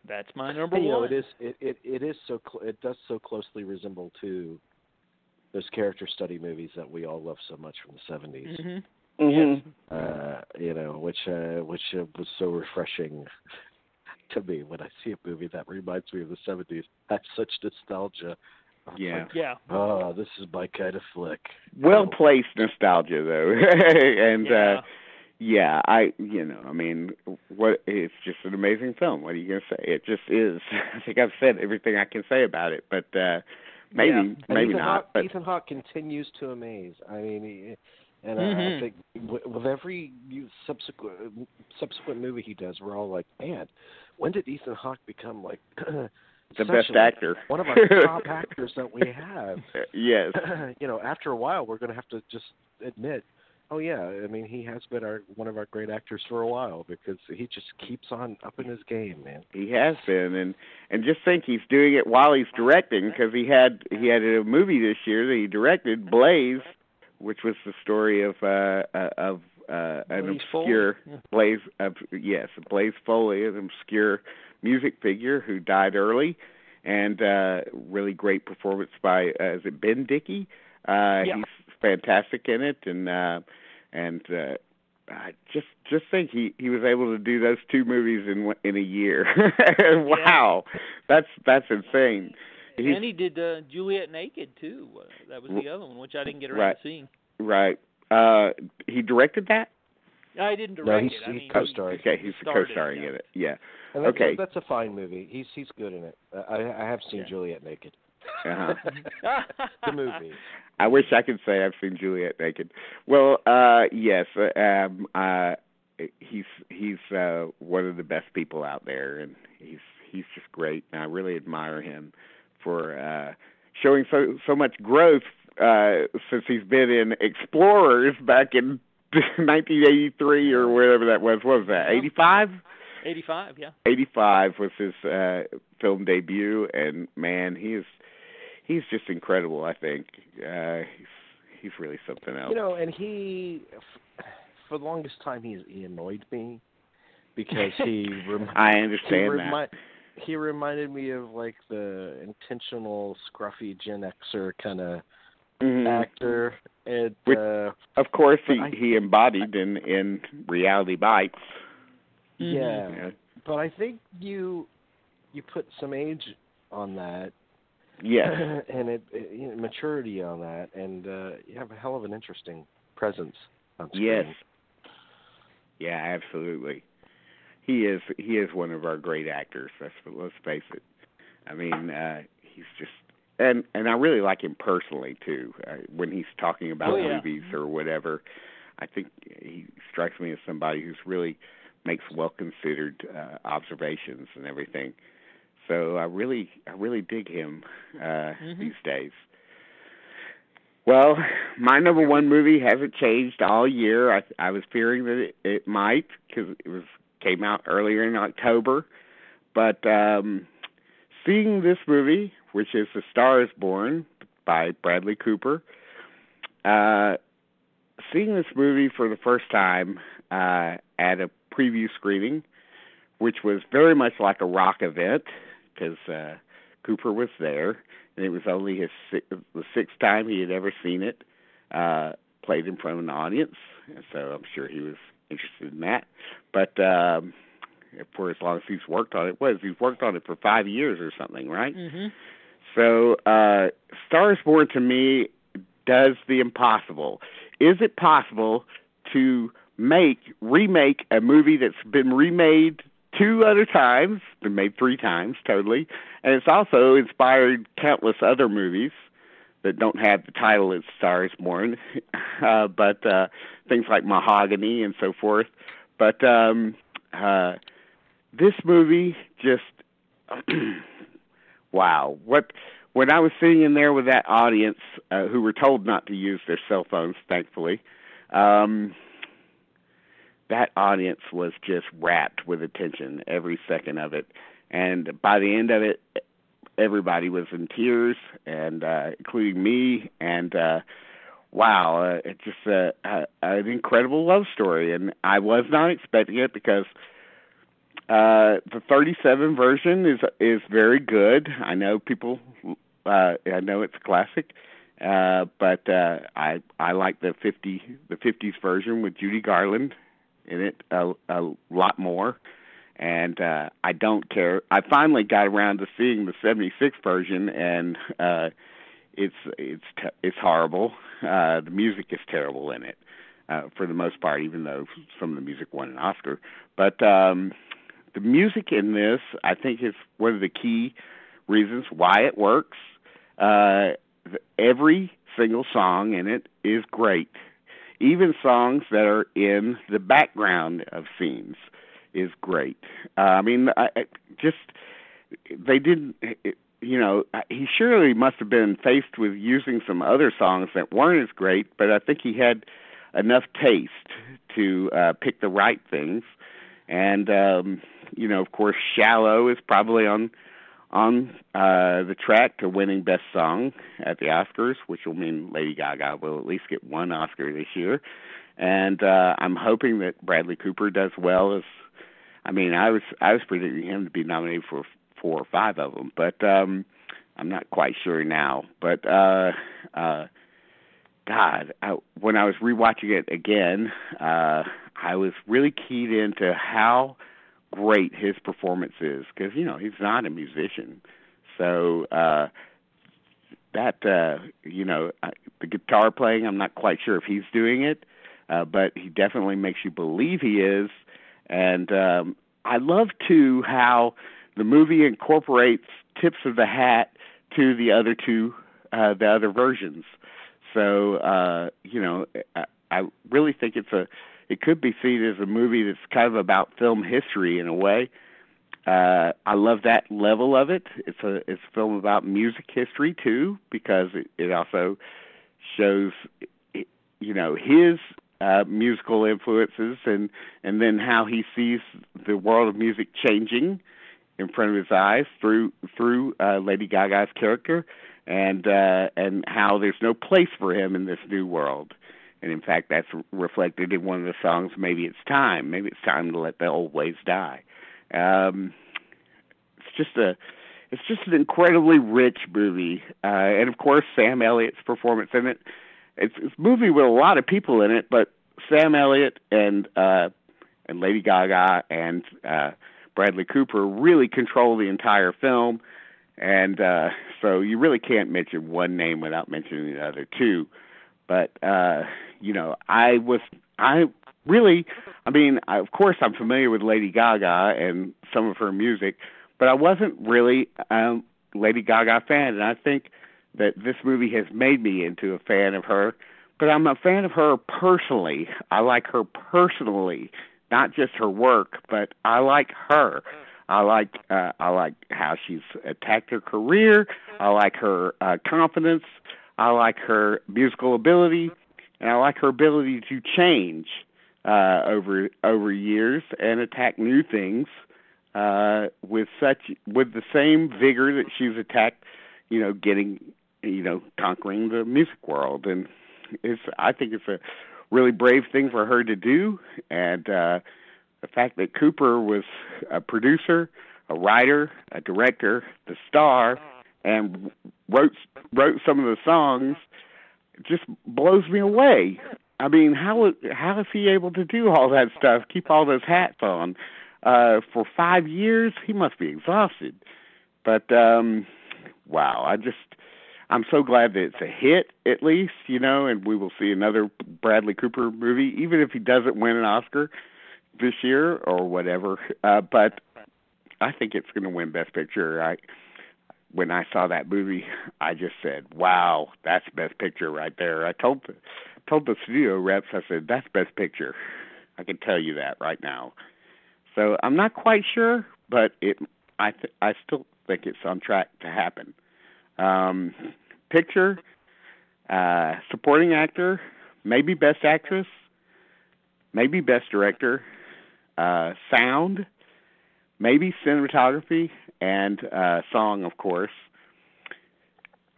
that's my number you one. know, it is it, it it is so cl- it does so closely resemble to those character study movies that we all love so much from the 70s. Mm-hmm. Mm-hmm. Uh, you know, which uh, which uh, was so refreshing to me when I see a movie that reminds me of the 70s. I have such nostalgia. I'm Yeah. like, Yeah. oh, this is my kind of flick. Well placed nostalgia though, and Yeah. uh yeah, I you know, I mean, what it's just an amazing film. What are you gonna say? It just is. I think I've said everything I can say about it, but uh maybe Yeah. Maybe Ethan not. Hawke, but Ethan Hawke continues to amaze. I mean, he, and I, Mhm. I think with, with every subsequent subsequent movie he does, we're all like, man, when did Ethan Hawke become like the best actor. one of our top actors that we have? yes. you know, after a while, we're going to have to just admit, oh yeah, I mean, he has been our one of our great actors for a while because he just keeps on upping his game, man. He has been, and and just think he's doing it while he's directing because he had he had a movie this year that he directed, Blaze, which was the story of uh, uh of uh an Blaze obscure Yeah. Blaze of yes, Blaze Foley, an obscure music figure who died early, and uh really great performance by uh, is it Ben Dickey? Uh Yeah. he's fantastic in it and uh and uh I just just think he he was able to do those two movies in one- in a year. wow, that's that's insane. He's, and he did uh, Juliet Naked too. Uh, that was the other one, which I didn't get around Right. to seeing. right. Uh, he directed that. I didn't No, direct he's- it. I he mean, co-starred. Okay, he's co-starring yeah. in it. Yeah. And that's, Okay. that's a fine movie. He's he's good in it. I I have seen Yeah. Juliet naked. Uh-huh. The movie. I wish I could say I've seen Juliet naked. Well, uh yes, uh, um uh he's he's uh one of the best people out there and he's he's just great and I really admire him for uh showing so so much growth uh since he's been in Explorers back in 1983 or whatever that was. What was that? 85? 85, yeah. 85 was his uh film debut and man he is he's just incredible i think uh he's he's really something else You know, and he, for the longest time, he he annoyed me because he. Rem- i he, understand remi- he reminded me of like the intentional scruffy Gen Xer kind of that Mhm. actor, and Which- uh, of course he I- he embodied in in reality bites yeah. Yeah. But I think you you put some age on that, yes. And it, it you know, maturity on that, and uh, you have a hell of an interesting presence on screen. yes. Yeah absolutely. He is he is one of our great actors let's let's face it. I mean uh he's just and and i really like him personally too uh, when he's talking about Oh, yeah. movies or whatever. I think he strikes me as somebody who's really makes well considered uh, observations and everything so i really i really dig him uh Mhm. these days well, my number one movie hasn't changed all year. I I was fearing that it, it might because it was came out earlier in October, but um, seeing this movie, which is *The Star Is Born* by Bradley Cooper, uh, seeing this movie for the first time uh, at a preview screening, which was very much like a rock event because uh, Cooper was there, and it was only his si- the sixth time he had ever seen it uh, played in front of an audience, and so I'm sure he was interested in that. But um, for as long as he's worked on it, was he's worked on it for five years or something, right? Mhm. So, uh, Star is Born to me does the impossible. Is it possible to make remake a movie that's been remade two other times, been made three times totally, and it's also inspired countless other movies that don't have the title "It's Stars Born," uh, but uh, things like Mahogany and so forth. But um, uh, this movie just wow! What when I was sitting in there with that audience uh, who were told not to use their cell phones, thankfully. Um, that audience was just wrapped with attention every second of it. And by the end of it, everybody was in tears, and uh, including me. And uh, wow, uh, it's just a, a, an incredible love story. And I was not expecting it because uh, the 37 version is is very good. I know people. Uh, I know it's a classic. Uh, but uh, I I like the 50 the 50s version with Judy Garland in it a, a lot more. And uh, I don't care. I finally got around to seeing the '76 version, and uh, it's it's t- it's horrible. Uh, the music is terrible in it, uh, for the most part, even though some of the music won an Oscar. But um, the music in this, I think, is one of the key reasons why it works. Uh, every single song in it is great even songs that are in the background of scenes is great. Uh, I mean, I, I just they didn't. You know, he surely must have been faced with using some other songs that weren't as great, but I think he had enough taste to uh, pick the right things. And um, you know, of course, "Shallow" is probably on on uh, the track to winning Best Song at the Oscars, which will mean Lady Gaga will at least get one Oscar this year. And uh, I'm hoping that Bradley Cooper does well. As I mean, I was I was predicting him to be nominated for four or five of them, but um, I'm not quite sure now. But uh, uh, God, I, when I was rewatching it again, uh, I was really keyed into how great his performance is because you know he's not a musician, so uh, that uh, you know the guitar playing I'm not quite sure if he's doing it, uh, but he definitely makes you believe he is, and um, I love too how the movie incorporates tips of the hat to the other two uh, the other versions. So uh, you know I, I really think it's a it could be seen as a movie that's kind of about film history in a way. Uh, I love that level of it. It's a it's a film about music history too, because it, it also shows, you know, his uh, musical influences and and then how he sees the world of music changing in front of his eyes through through uh, Lady Gaga's character, and uh, and how there's no place for him in this new world. And in fact, that's reflected in one of the songs, Maybe It's Time. Maybe it's time to let the old ways die. Um, it's just a it's just an incredibly rich movie, uh, and of course Sam Elliott's performance in it. It's, it's a movie with a lot of people in it, but Sam Elliott and uh, and Lady Gaga and uh, Bradley Cooper really control the entire film, and uh, so you really can't mention one name without mentioning the other two. But uh, you know, I was I really, I mean, I, of course, I'm familiar with Lady Gaga and some of her music, but I wasn't really a Lady Gaga fan, and I think that this movie has made me into a fan of her. But I'm a fan of her personally. I like her personally, not just her work, but I like her. I like uh, I like how she's attacked her career. I like her uh, confidence. I like her musical ability and I like her ability to change uh, over over years and attack new things uh, with such with the same vigor that she's attacked, you know, getting you know conquering the music world, and it's I think it's a really brave thing for her to do, and uh, the fact that Cooper was a producer, a writer, a director, the star, and wrote wrote some of the songs just blows me away. I mean, how how is he able to do all that stuff? Keep all those hats on uh, for five years? He must be exhausted. But um, wow, I just I'm so glad that it's a hit at least, you know, and we will see another Bradley Cooper movie, even if he doesn't win an Oscar. this year or whatever. Uh, but I think it's going to win Best Picture. I when I saw that movie, I just said, "Wow, that's Best Picture right there." I told told the studio reps, I said, "That's Best Picture." I can tell you that right now. So I'm not quite sure, but it I th- I still think it's on track to happen. Um, picture, uh, supporting actor, maybe best actress, maybe best director, uh, sound, maybe cinematography, and uh, song, of course.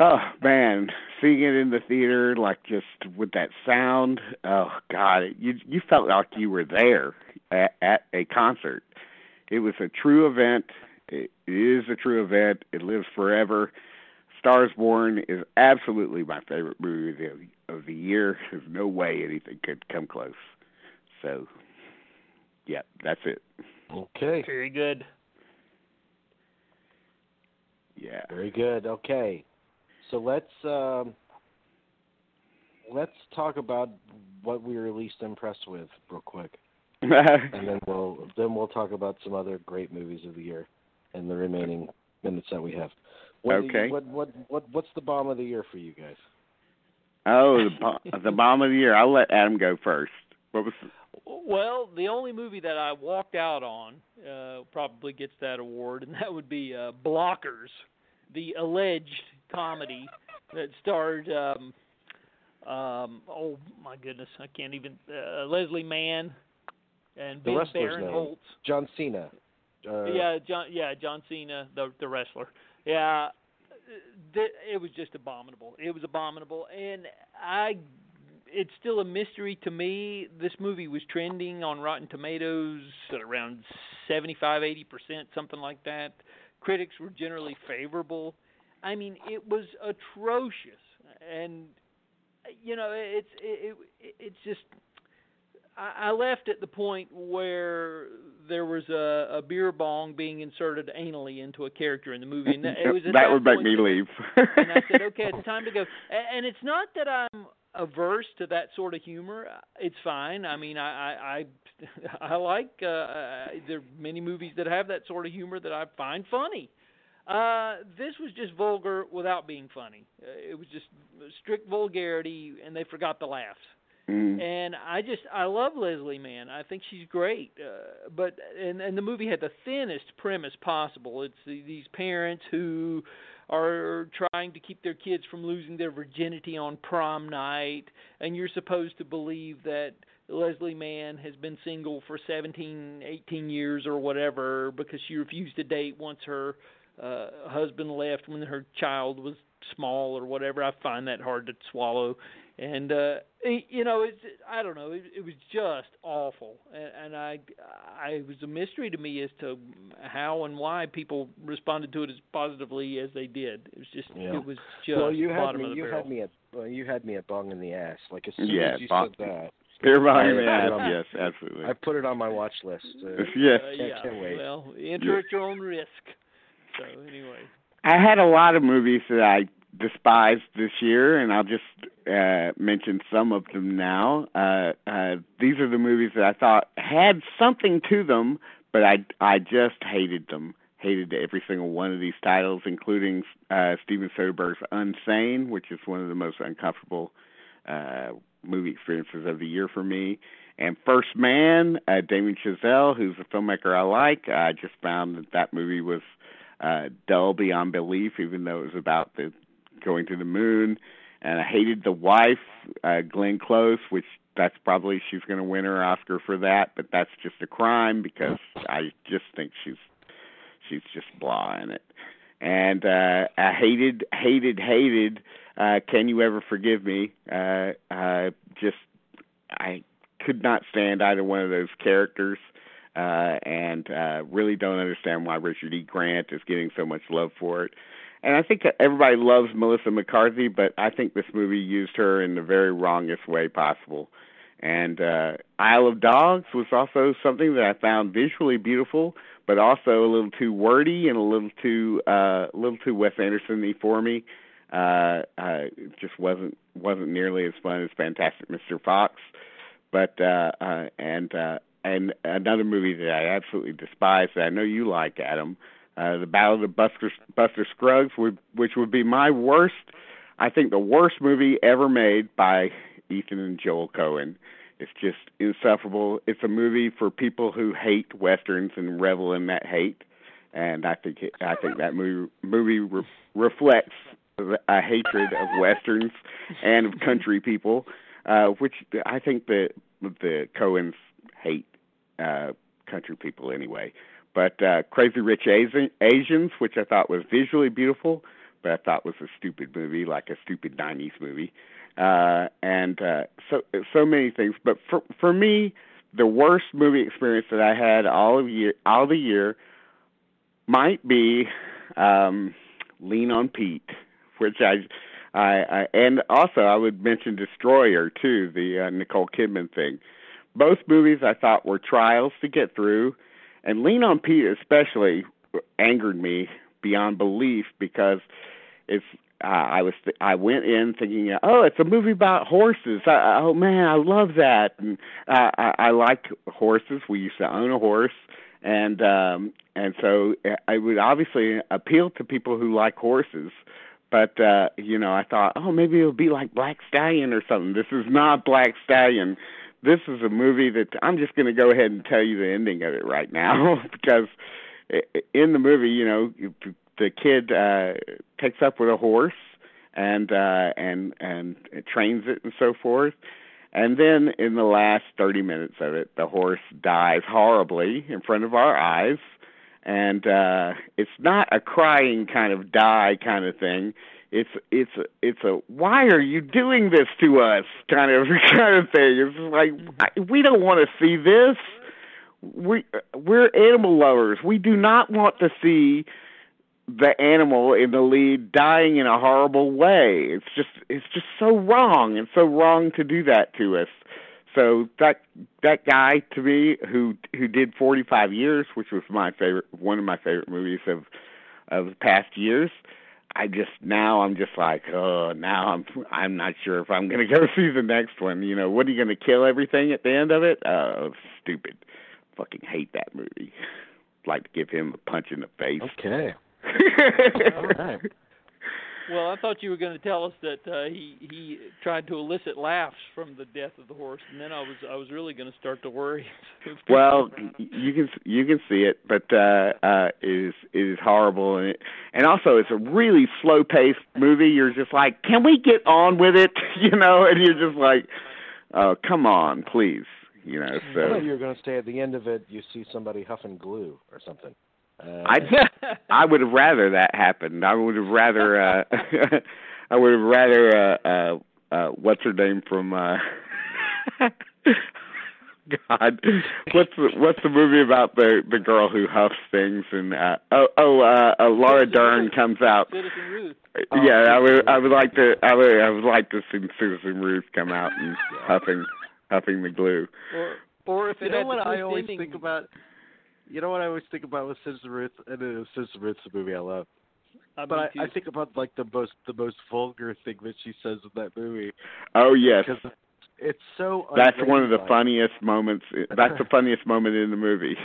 Oh man, seeing it in the theater, like just with that sound, oh god, you you felt like you were there at, at a concert. It was a true event. It is a true event. It lives forever. Stars Born is absolutely my favorite movie of the, of the year. There's no way anything could come close. So, yeah, that's it. Okay. Very good. Yeah. Very good. Okay. So let's um, let's talk about what we were least impressed with real quick, and then we'll then we'll talk about some other great movies of the year in the remaining minutes that we have. What do you- Okay. what what what what's the bomb of the year for you guys? Oh, the, bo- the bomb of the year. I'll let Adam go first. What was? Well, the only movie that I walked out on uh, probably gets that award, and that would be uh, Blockers, the alleged comedy that starred. Um, um, oh my goodness, I can't even. Uh, Leslie Mann and The Ben. Barinholtz. John Cena. Uh, yeah, John. Yeah, John Cena, the the wrestler. Yeah, th- it was just abominable. It was abominable, and I. It's still a mystery to me. This movie was trending on Rotten Tomatoes at around seventy-five, eighty percent, something like that. Critics were generally favorable. I mean, it was atrocious, and you know, it's it, it it's just I I left at the point where there was a, a beer bong being inserted anally into a character in the movie, and that, it was that that would make me that- leave. and I said, okay, it's time to go. And it's not that I'm averse to that sort of humor. It's fine. I mean, I I I, I like uh, uh, there are many movies that have that sort of humor that I find funny. Uh, this was just vulgar without being funny. Uh, it was just strict vulgarity, and they forgot the laughs. Mm. And I just I love Leslie Mann. I think she's great. Uh, but and and the movie had the thinnest premise possible. It's the, these parents who are trying to keep their kids from losing their virginity on prom night, and you're supposed to believe that Leslie Mann has been single for 17, 18 years or whatever because she refused to date once her uh husband left when her child was small or whatever. I find that hard to swallow. And uh you know, it's I don't know, it, it was just awful. And, and I I it was a mystery to me as to how and why people responded to it as positively as they did. It was just Yeah. it was just well, you had me. of the You barrel. had me at well, you had me at bong in the ass. Like as soon Yeah, as you bong- said that, Beer bong in the ass, yes, absolutely. I put it on my watch list. Uh, Yes. Uh, can't, yeah. can't wait. Well, enter at your own risk. So anyway. I had a lot of movies that I despised this year, and I'll just uh, mention some of them now. Uh, uh, these are the movies that I thought had something to them, but I I just hated them. Hated every single one of these titles, including uh, Steven Soderbergh's Unsane, which is one of the most uncomfortable uh, movie experiences of the year for me. And First Man, uh, Damien Chazelle, who's a filmmaker I like. I just found that that movie was uh, dull beyond belief, even though it was about the going to the moon. And I hated the wife, uh, Glenn Close, which that's probably she's going to win her Oscar for that, but that's just a crime because I just think she's she's just blah in it. And uh, I hated, hated, hated. Uh, Can you ever forgive me? Uh, uh, just I could not stand either one of those characters, uh, and uh, really don't understand why Richard E. Grant is getting so much love for it. And I think that everybody loves Melissa McCarthy, but I think this movie used her in the very wrongest way possible. And uh, Isle of Dogs was also something that I found visually beautiful, but also a little too wordy and a little too uh, a little too Wes Anderson-y for me. Uh, uh, it just wasn't wasn't nearly as fun as Fantastic Mr. Fox. But uh, uh, and uh, and another movie that I absolutely despise that I know you like, Adam, uh, the Battle of Buster Buster Scruggs, which would be my worst. I think the worst movie ever made by Ethan and Joel Coen. It's just insufferable. It's a movie for people who hate westerns and revel in that hate, and I think it, I think that movie movie re- reflects a hatred of westerns and of country people, uh, which I think the the Coens hate uh, country people anyway. But uh, Crazy Rich Asian, Asians, which I thought was visually beautiful, but I thought was a stupid movie, like a stupid '90s movie uh, and uh, so so many things. But for for me, the worst movie experience that I had all of year all the year might be um, Lean on Pete, which I. I, I and also I would mention Destroyer too, the uh, Nicole Kidman thing. Both movies I thought were trials to get through, and Lean on Pete especially angered me beyond belief because it's uh, I was th- I went in thinking, oh, it's a movie about horses. I, oh man, I love that, and uh, I, I like horses. We used to own a horse, and um, and so uh, I would obviously appeal to people who like horses. But uh, you know, I thought, oh, maybe it'll be like Black Stallion or something. This is not Black Stallion. This is a movie that I'm just going to go ahead and tell you the ending of it right now because in the movie, you know, the kid uh, takes up with a horse and uh, and and trains it and so forth. And then in the last 30 minutes of it, the horse dies horribly in front of our eyes. And uh, it's not a crying kind of die kind of thing. It's it's a, it's a why are you doing this to us kind of kind of thing. It's like we don't want to see this. We we're animal lovers. We do not want to see the animal in the lead dying in a horrible way. It's just it's just so wrong It's so wrong to do that to us. So that that guy to me who who did 45 years, which was my favorite one of my favorite movies of of past years. I just now I'm just like, oh, now I'm I'm not sure if I'm going to go see the next one. You know, what are you going to kill everything at the end of it? Oh, stupid. Fucking hate that movie. like to give him a punch in the face. Okay. All right. Well, I thought you were going to tell us that uh, he he tried to elicit laughs from the death of the horse, and then I was I was really going to start to worry. well, you can you can see it, but uh, uh, it is it is horrible, and it, and also it's a really slow paced movie. You're just like, can we get on with it? You know, and you're just like, oh, come on, please. You know, so I thought you were going to say at the end of it, you see somebody huffing glue or something. Uh, I I would have rather that happened. I would have rather uh I would have rather uh uh uh what's her name from uh God, what's the what's the movie about the the girl who huffs things and uh oh oh uh, uh Laura Dern comes out. Citizen Ruth. Yeah, I would I would like to I would I would like to see Citizen Ruth come out and huffing huffing the glue. Or or if you it know what the I always think about you know what I always think about with Citizen Ruth, and it is Citizen Ruth's a movie I love. I but I, I think about like the most the most vulgar thing that she says in that movie Oh yes. because it's so. That's one of the funniest moments. That's the funniest moment in the movie.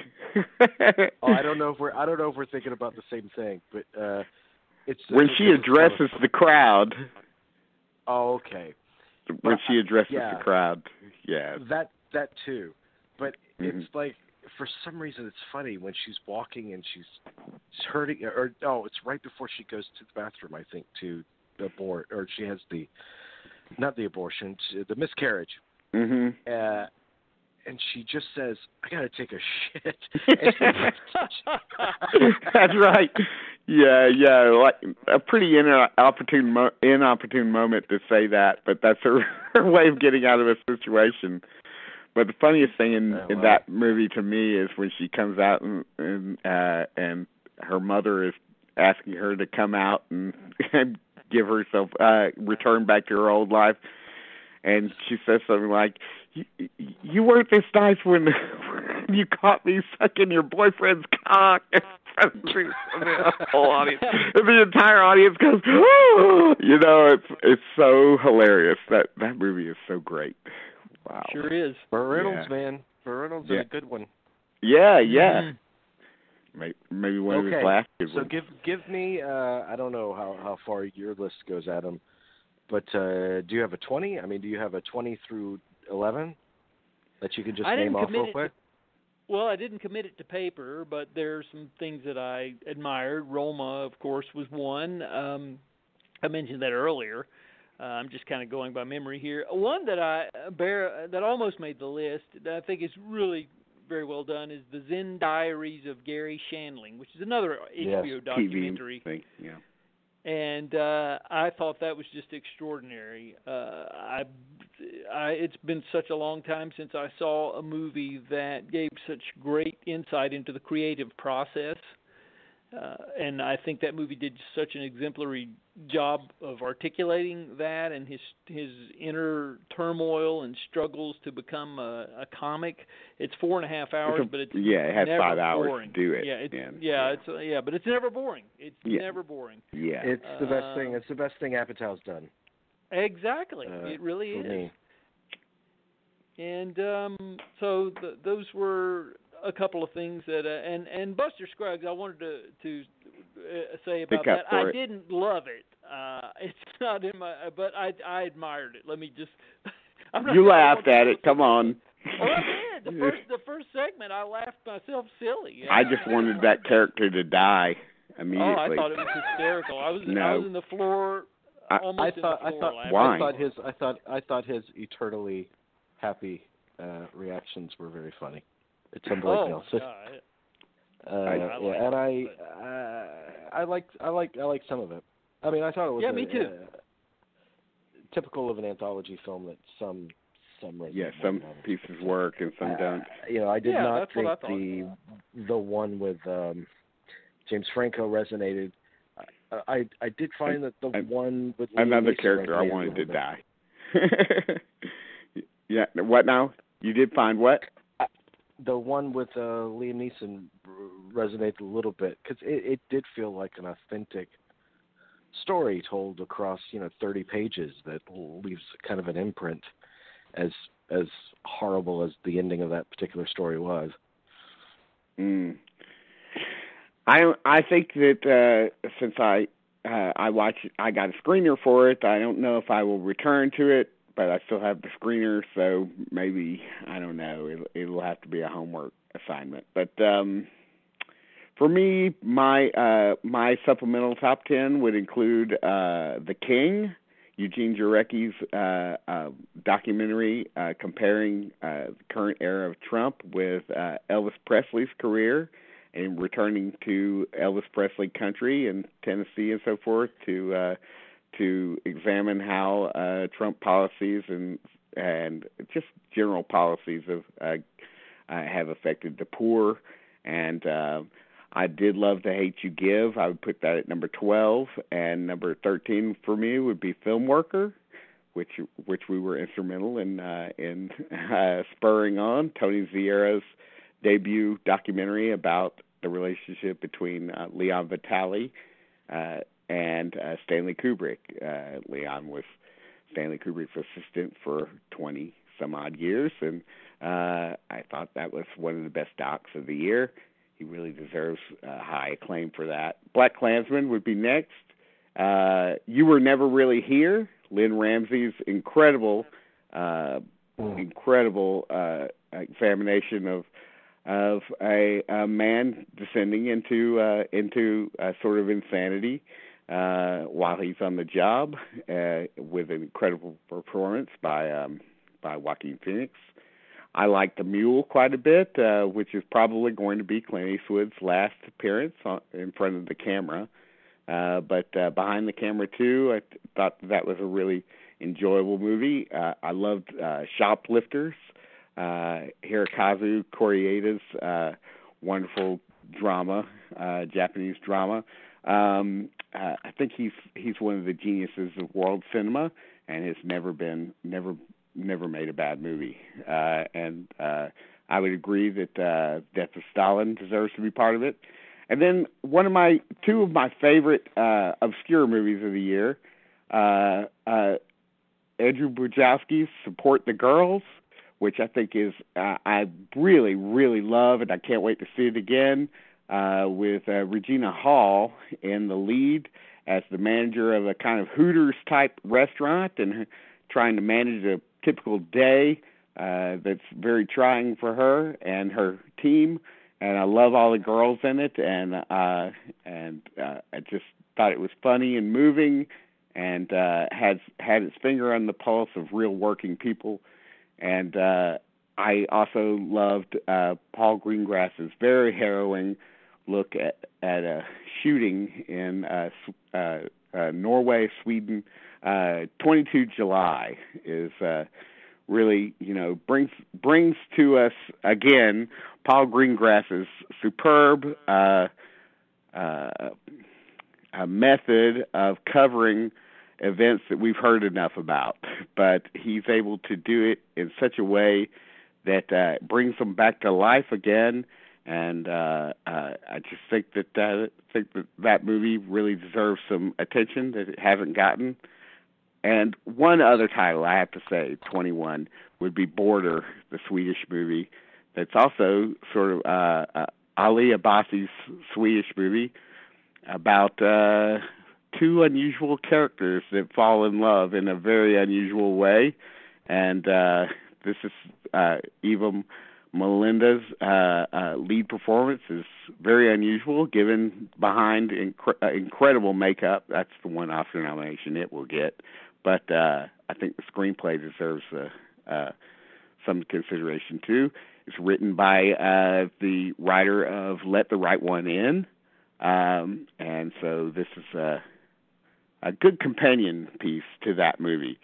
Oh, I don't know if we're I don't know if we're thinking about the same thing, but uh it's when it's she just kind of- addresses the crowd. Oh, okay. When Well, she addresses yeah. the crowd. Yeah. That that too, but Mhm. it's like for some reason it's funny when she's walking and she's, hurting or oh it's right before she goes to the bathroom I think to abort or she has the not the abortion the miscarriage Mhm. uh, and she just says I gotta take a shit. That's right. Yeah, yeah, like a pretty inopportune mo- inopportune moment to say that, but that's her, her way of getting out of a situation. But the funniest thing in in that movie to me is when she comes out and and uh and her mother is asking her to come out and, and give herself uh return back to her old life and she says something like you, you weren't this nice when you caught me sucking your boyfriend's cock the whole audience. And the entire audience goes, oh! you know, it's it's so hilarious. That that movie is so great. Wow. Sure is. Burt Reynolds, Yeah. man. Reynolds Yeah. is a good one. Yeah, yeah. Mhm. Maybe, maybe one of his Okay, last good So ones. give give me. Uh, I don't know how how far your list goes, Adam, but uh, do you have a twenty? I mean, do you have a twenty through eleven that you can just I name off real it quick? Well, I didn't commit it to paper, but there are some things that I admired. Roma, of course, was one. Um, I mentioned that earlier. Uh, I'm just kind of going by memory here. One that I uh, bear that almost made the list that I think is really very well done is the Zen Diaries of Garry Shandling, which is another HBO Yes, HBO TV documentary thing. Yeah. and uh, I thought that was just extraordinary. Uh, I, I, it's been such a long time since I saw a movie that gave such great insight into the creative process, uh, and I think that movie did such an exemplary job of articulating that and his his inner turmoil and struggles to become a, a comic. It's four and a half hours, a- but it's yeah, it has never five hours to do it, Yeah, it's, and- yeah, it's uh, yeah, but it's never boring. It's Yeah. never boring. Yeah. It's the best thing. Uh, It's the best thing Apatow's done. Exactly. Uh, it really for is. me. And um, so th- those were a couple of things that, uh, and and Buster Scruggs, I wanted to to uh, say about that. I it. didn't love it. Uh, it's not in my, but I I admired it. Let me just. I'm not You laughed at it. Come on. Oh, I did. The first the first segment, I laughed myself silly. I just wanted that character to die immediately. Oh, I thought it was hysterical. I was I was in the floor, I- almost I thought in I the floor thought laughing. Why? I thought his I thought I thought his eternally happy uh, reactions were very funny. It's Oh, unbelievable. So, God. uh, I yeah, like and it, I uh, I like I like I like some of it. I mean, I thought it was Yeah, a, me too. uh, typical of an anthology film that some some resonate Yeah, some than others. pieces work and some Uh, don't. You know, I did Yeah, not that's think I thought. the the one with um, James Franco resonated. I I, I did find that the And one with Liam Another Neeson character I wanted to die. yeah. What now? You did find what? The one with uh, Liam Neeson resonated a little bit because it, it did feel like an authentic story told across you know 30 pages that leaves kind of an imprint as as horrible as the ending of that particular story was. Mm. I I think that uh, since I uh, I watch I got a screener for it. I don't know if I will return to it, but I still have the screener, so maybe I don't know. It'll, it'll have to be a homework assignment. But um, for me, my uh, my supplemental top ten would include uh, The King, Eugene Jarecki's uh, uh, documentary uh, comparing uh, the current era of Trump with uh, Elvis Presley's career and returning to Elvis Presley country and Tennessee and so forth to uh, to examine how uh, Trump policies and and just general policies of uh, uh, have affected the poor. And uh, I did love the hate you give. I would put that at number twelve, and number thirteen for me would be Film Worker, which which we were instrumental in uh, in uh, spurring on Tony Zierra's debut documentary about the relationship between uh, Leon Vitali uh, and uh, Stanley Kubrick. Uh, Leon was Stanley Kubrick's assistant for 20 some odd years, and uh, I thought that was one of the best docs of the year. He really deserves uh, high acclaim for that. BlacKkKlansman would be next. Uh, you were never really here. Lynne Ramsay's incredible, uh, incredible uh, examination of of a, a man descending into uh, into a sort of insanity uh, while he's on the job, uh, with an incredible performance by um, by Joaquin Phoenix. I like the Mule quite a bit, uh, which is probably going to be Clint Eastwood's last appearance on, in front of the camera. Uh, but uh, behind the camera too, I th- thought that was a really enjoyable movie. Uh, I loved uh, Shoplifters, uh, Hirokazu Koreeda's uh, wonderful drama, uh, Japanese drama. Um, uh, I think he's he's one of the geniuses of world cinema, and has never been never never made a bad movie. Uh, and uh, I would agree that uh, Death of Stalin deserves to be part of it. And then one of my two of my favorite uh, obscure movies of the year, uh, uh, Andrew Bujalski's "Support the Girls," which I think is uh, I really really love, and I can't wait to see it again uh, with uh, Regina Hall in the lead as the manager of a kind of Hooters type restaurant and trying to manage a typical day uh, that's very trying for her and her team. And I love all the girls in it, and uh, and uh, I just thought it was funny and moving, and uh, had had its finger on the pulse of real working people. And uh, I also loved uh, Paul Greengrass's very harrowing look at at a shooting in uh, uh, uh, Norway, Sweden. Uh, 22 July is uh, really you know brings brings to us again Paul Greengrass's superb uh, uh, a method of covering events that we've heard enough about, but he's able to do it in such a way that uh, brings them back to life again. And uh, uh, I just think that uh, think that that movie really deserves some attention that it hasn't gotten. And one other title I have to say, 21, would be Border, the Swedish movie. That's also sort of uh, uh, Ali Abbasi's Swedish movie about uh, two unusual characters that fall in love in a very unusual way. And uh, this is uh, Eva Melander's uh, uh, lead performance is very unusual, given behind uh, incredible makeup. That's the one Oscar nomination it will get. But uh, I think the screenplay deserves uh, uh, some consideration too. It's written by uh, the writer of Let the Right One In, um, and so this is a, a good companion piece to that movie,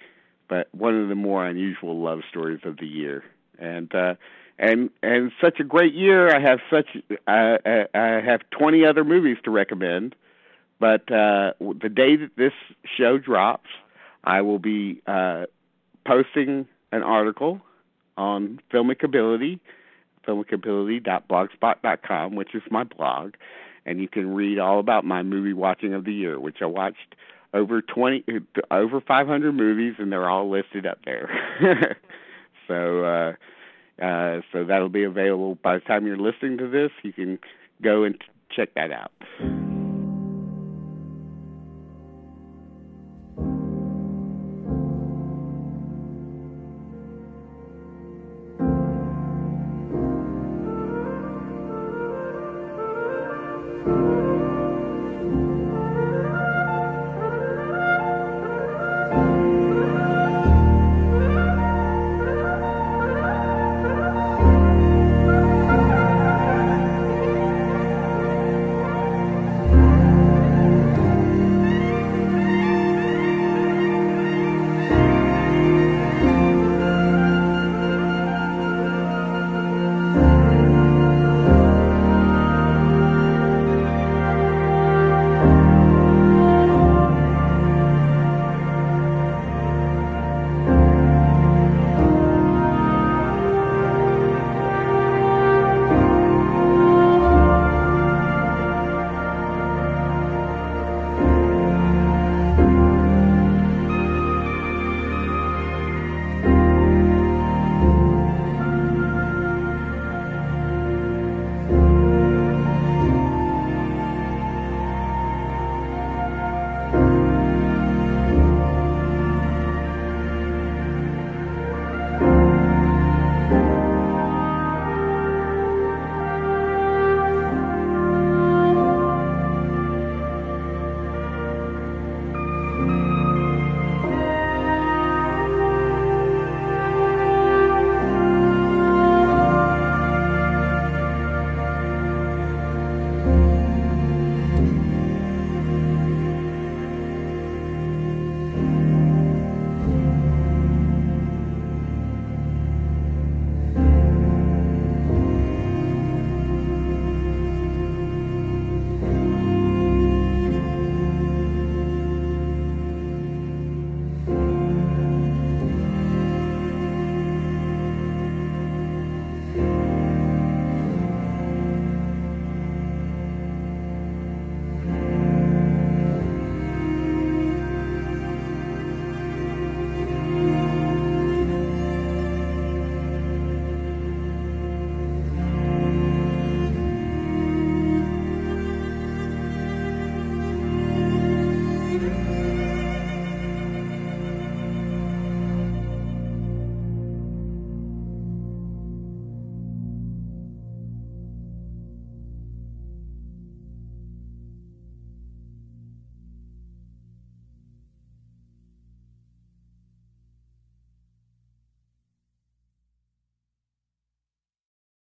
but one of the more unusual love stories of the year. And uh, and and such a great year. I have such uh, I have 20 other movies to recommend, but uh, the day that this show drops, I will be uh, posting an article on Filmicability, filmicability.blogspot.com, which is my blog, and you can read all about my movie watching of the year, which I watched over 20 over 500 movies and they're all listed up there. so uh uh so that'll be available by the time you're listening to this, you can go and check that out.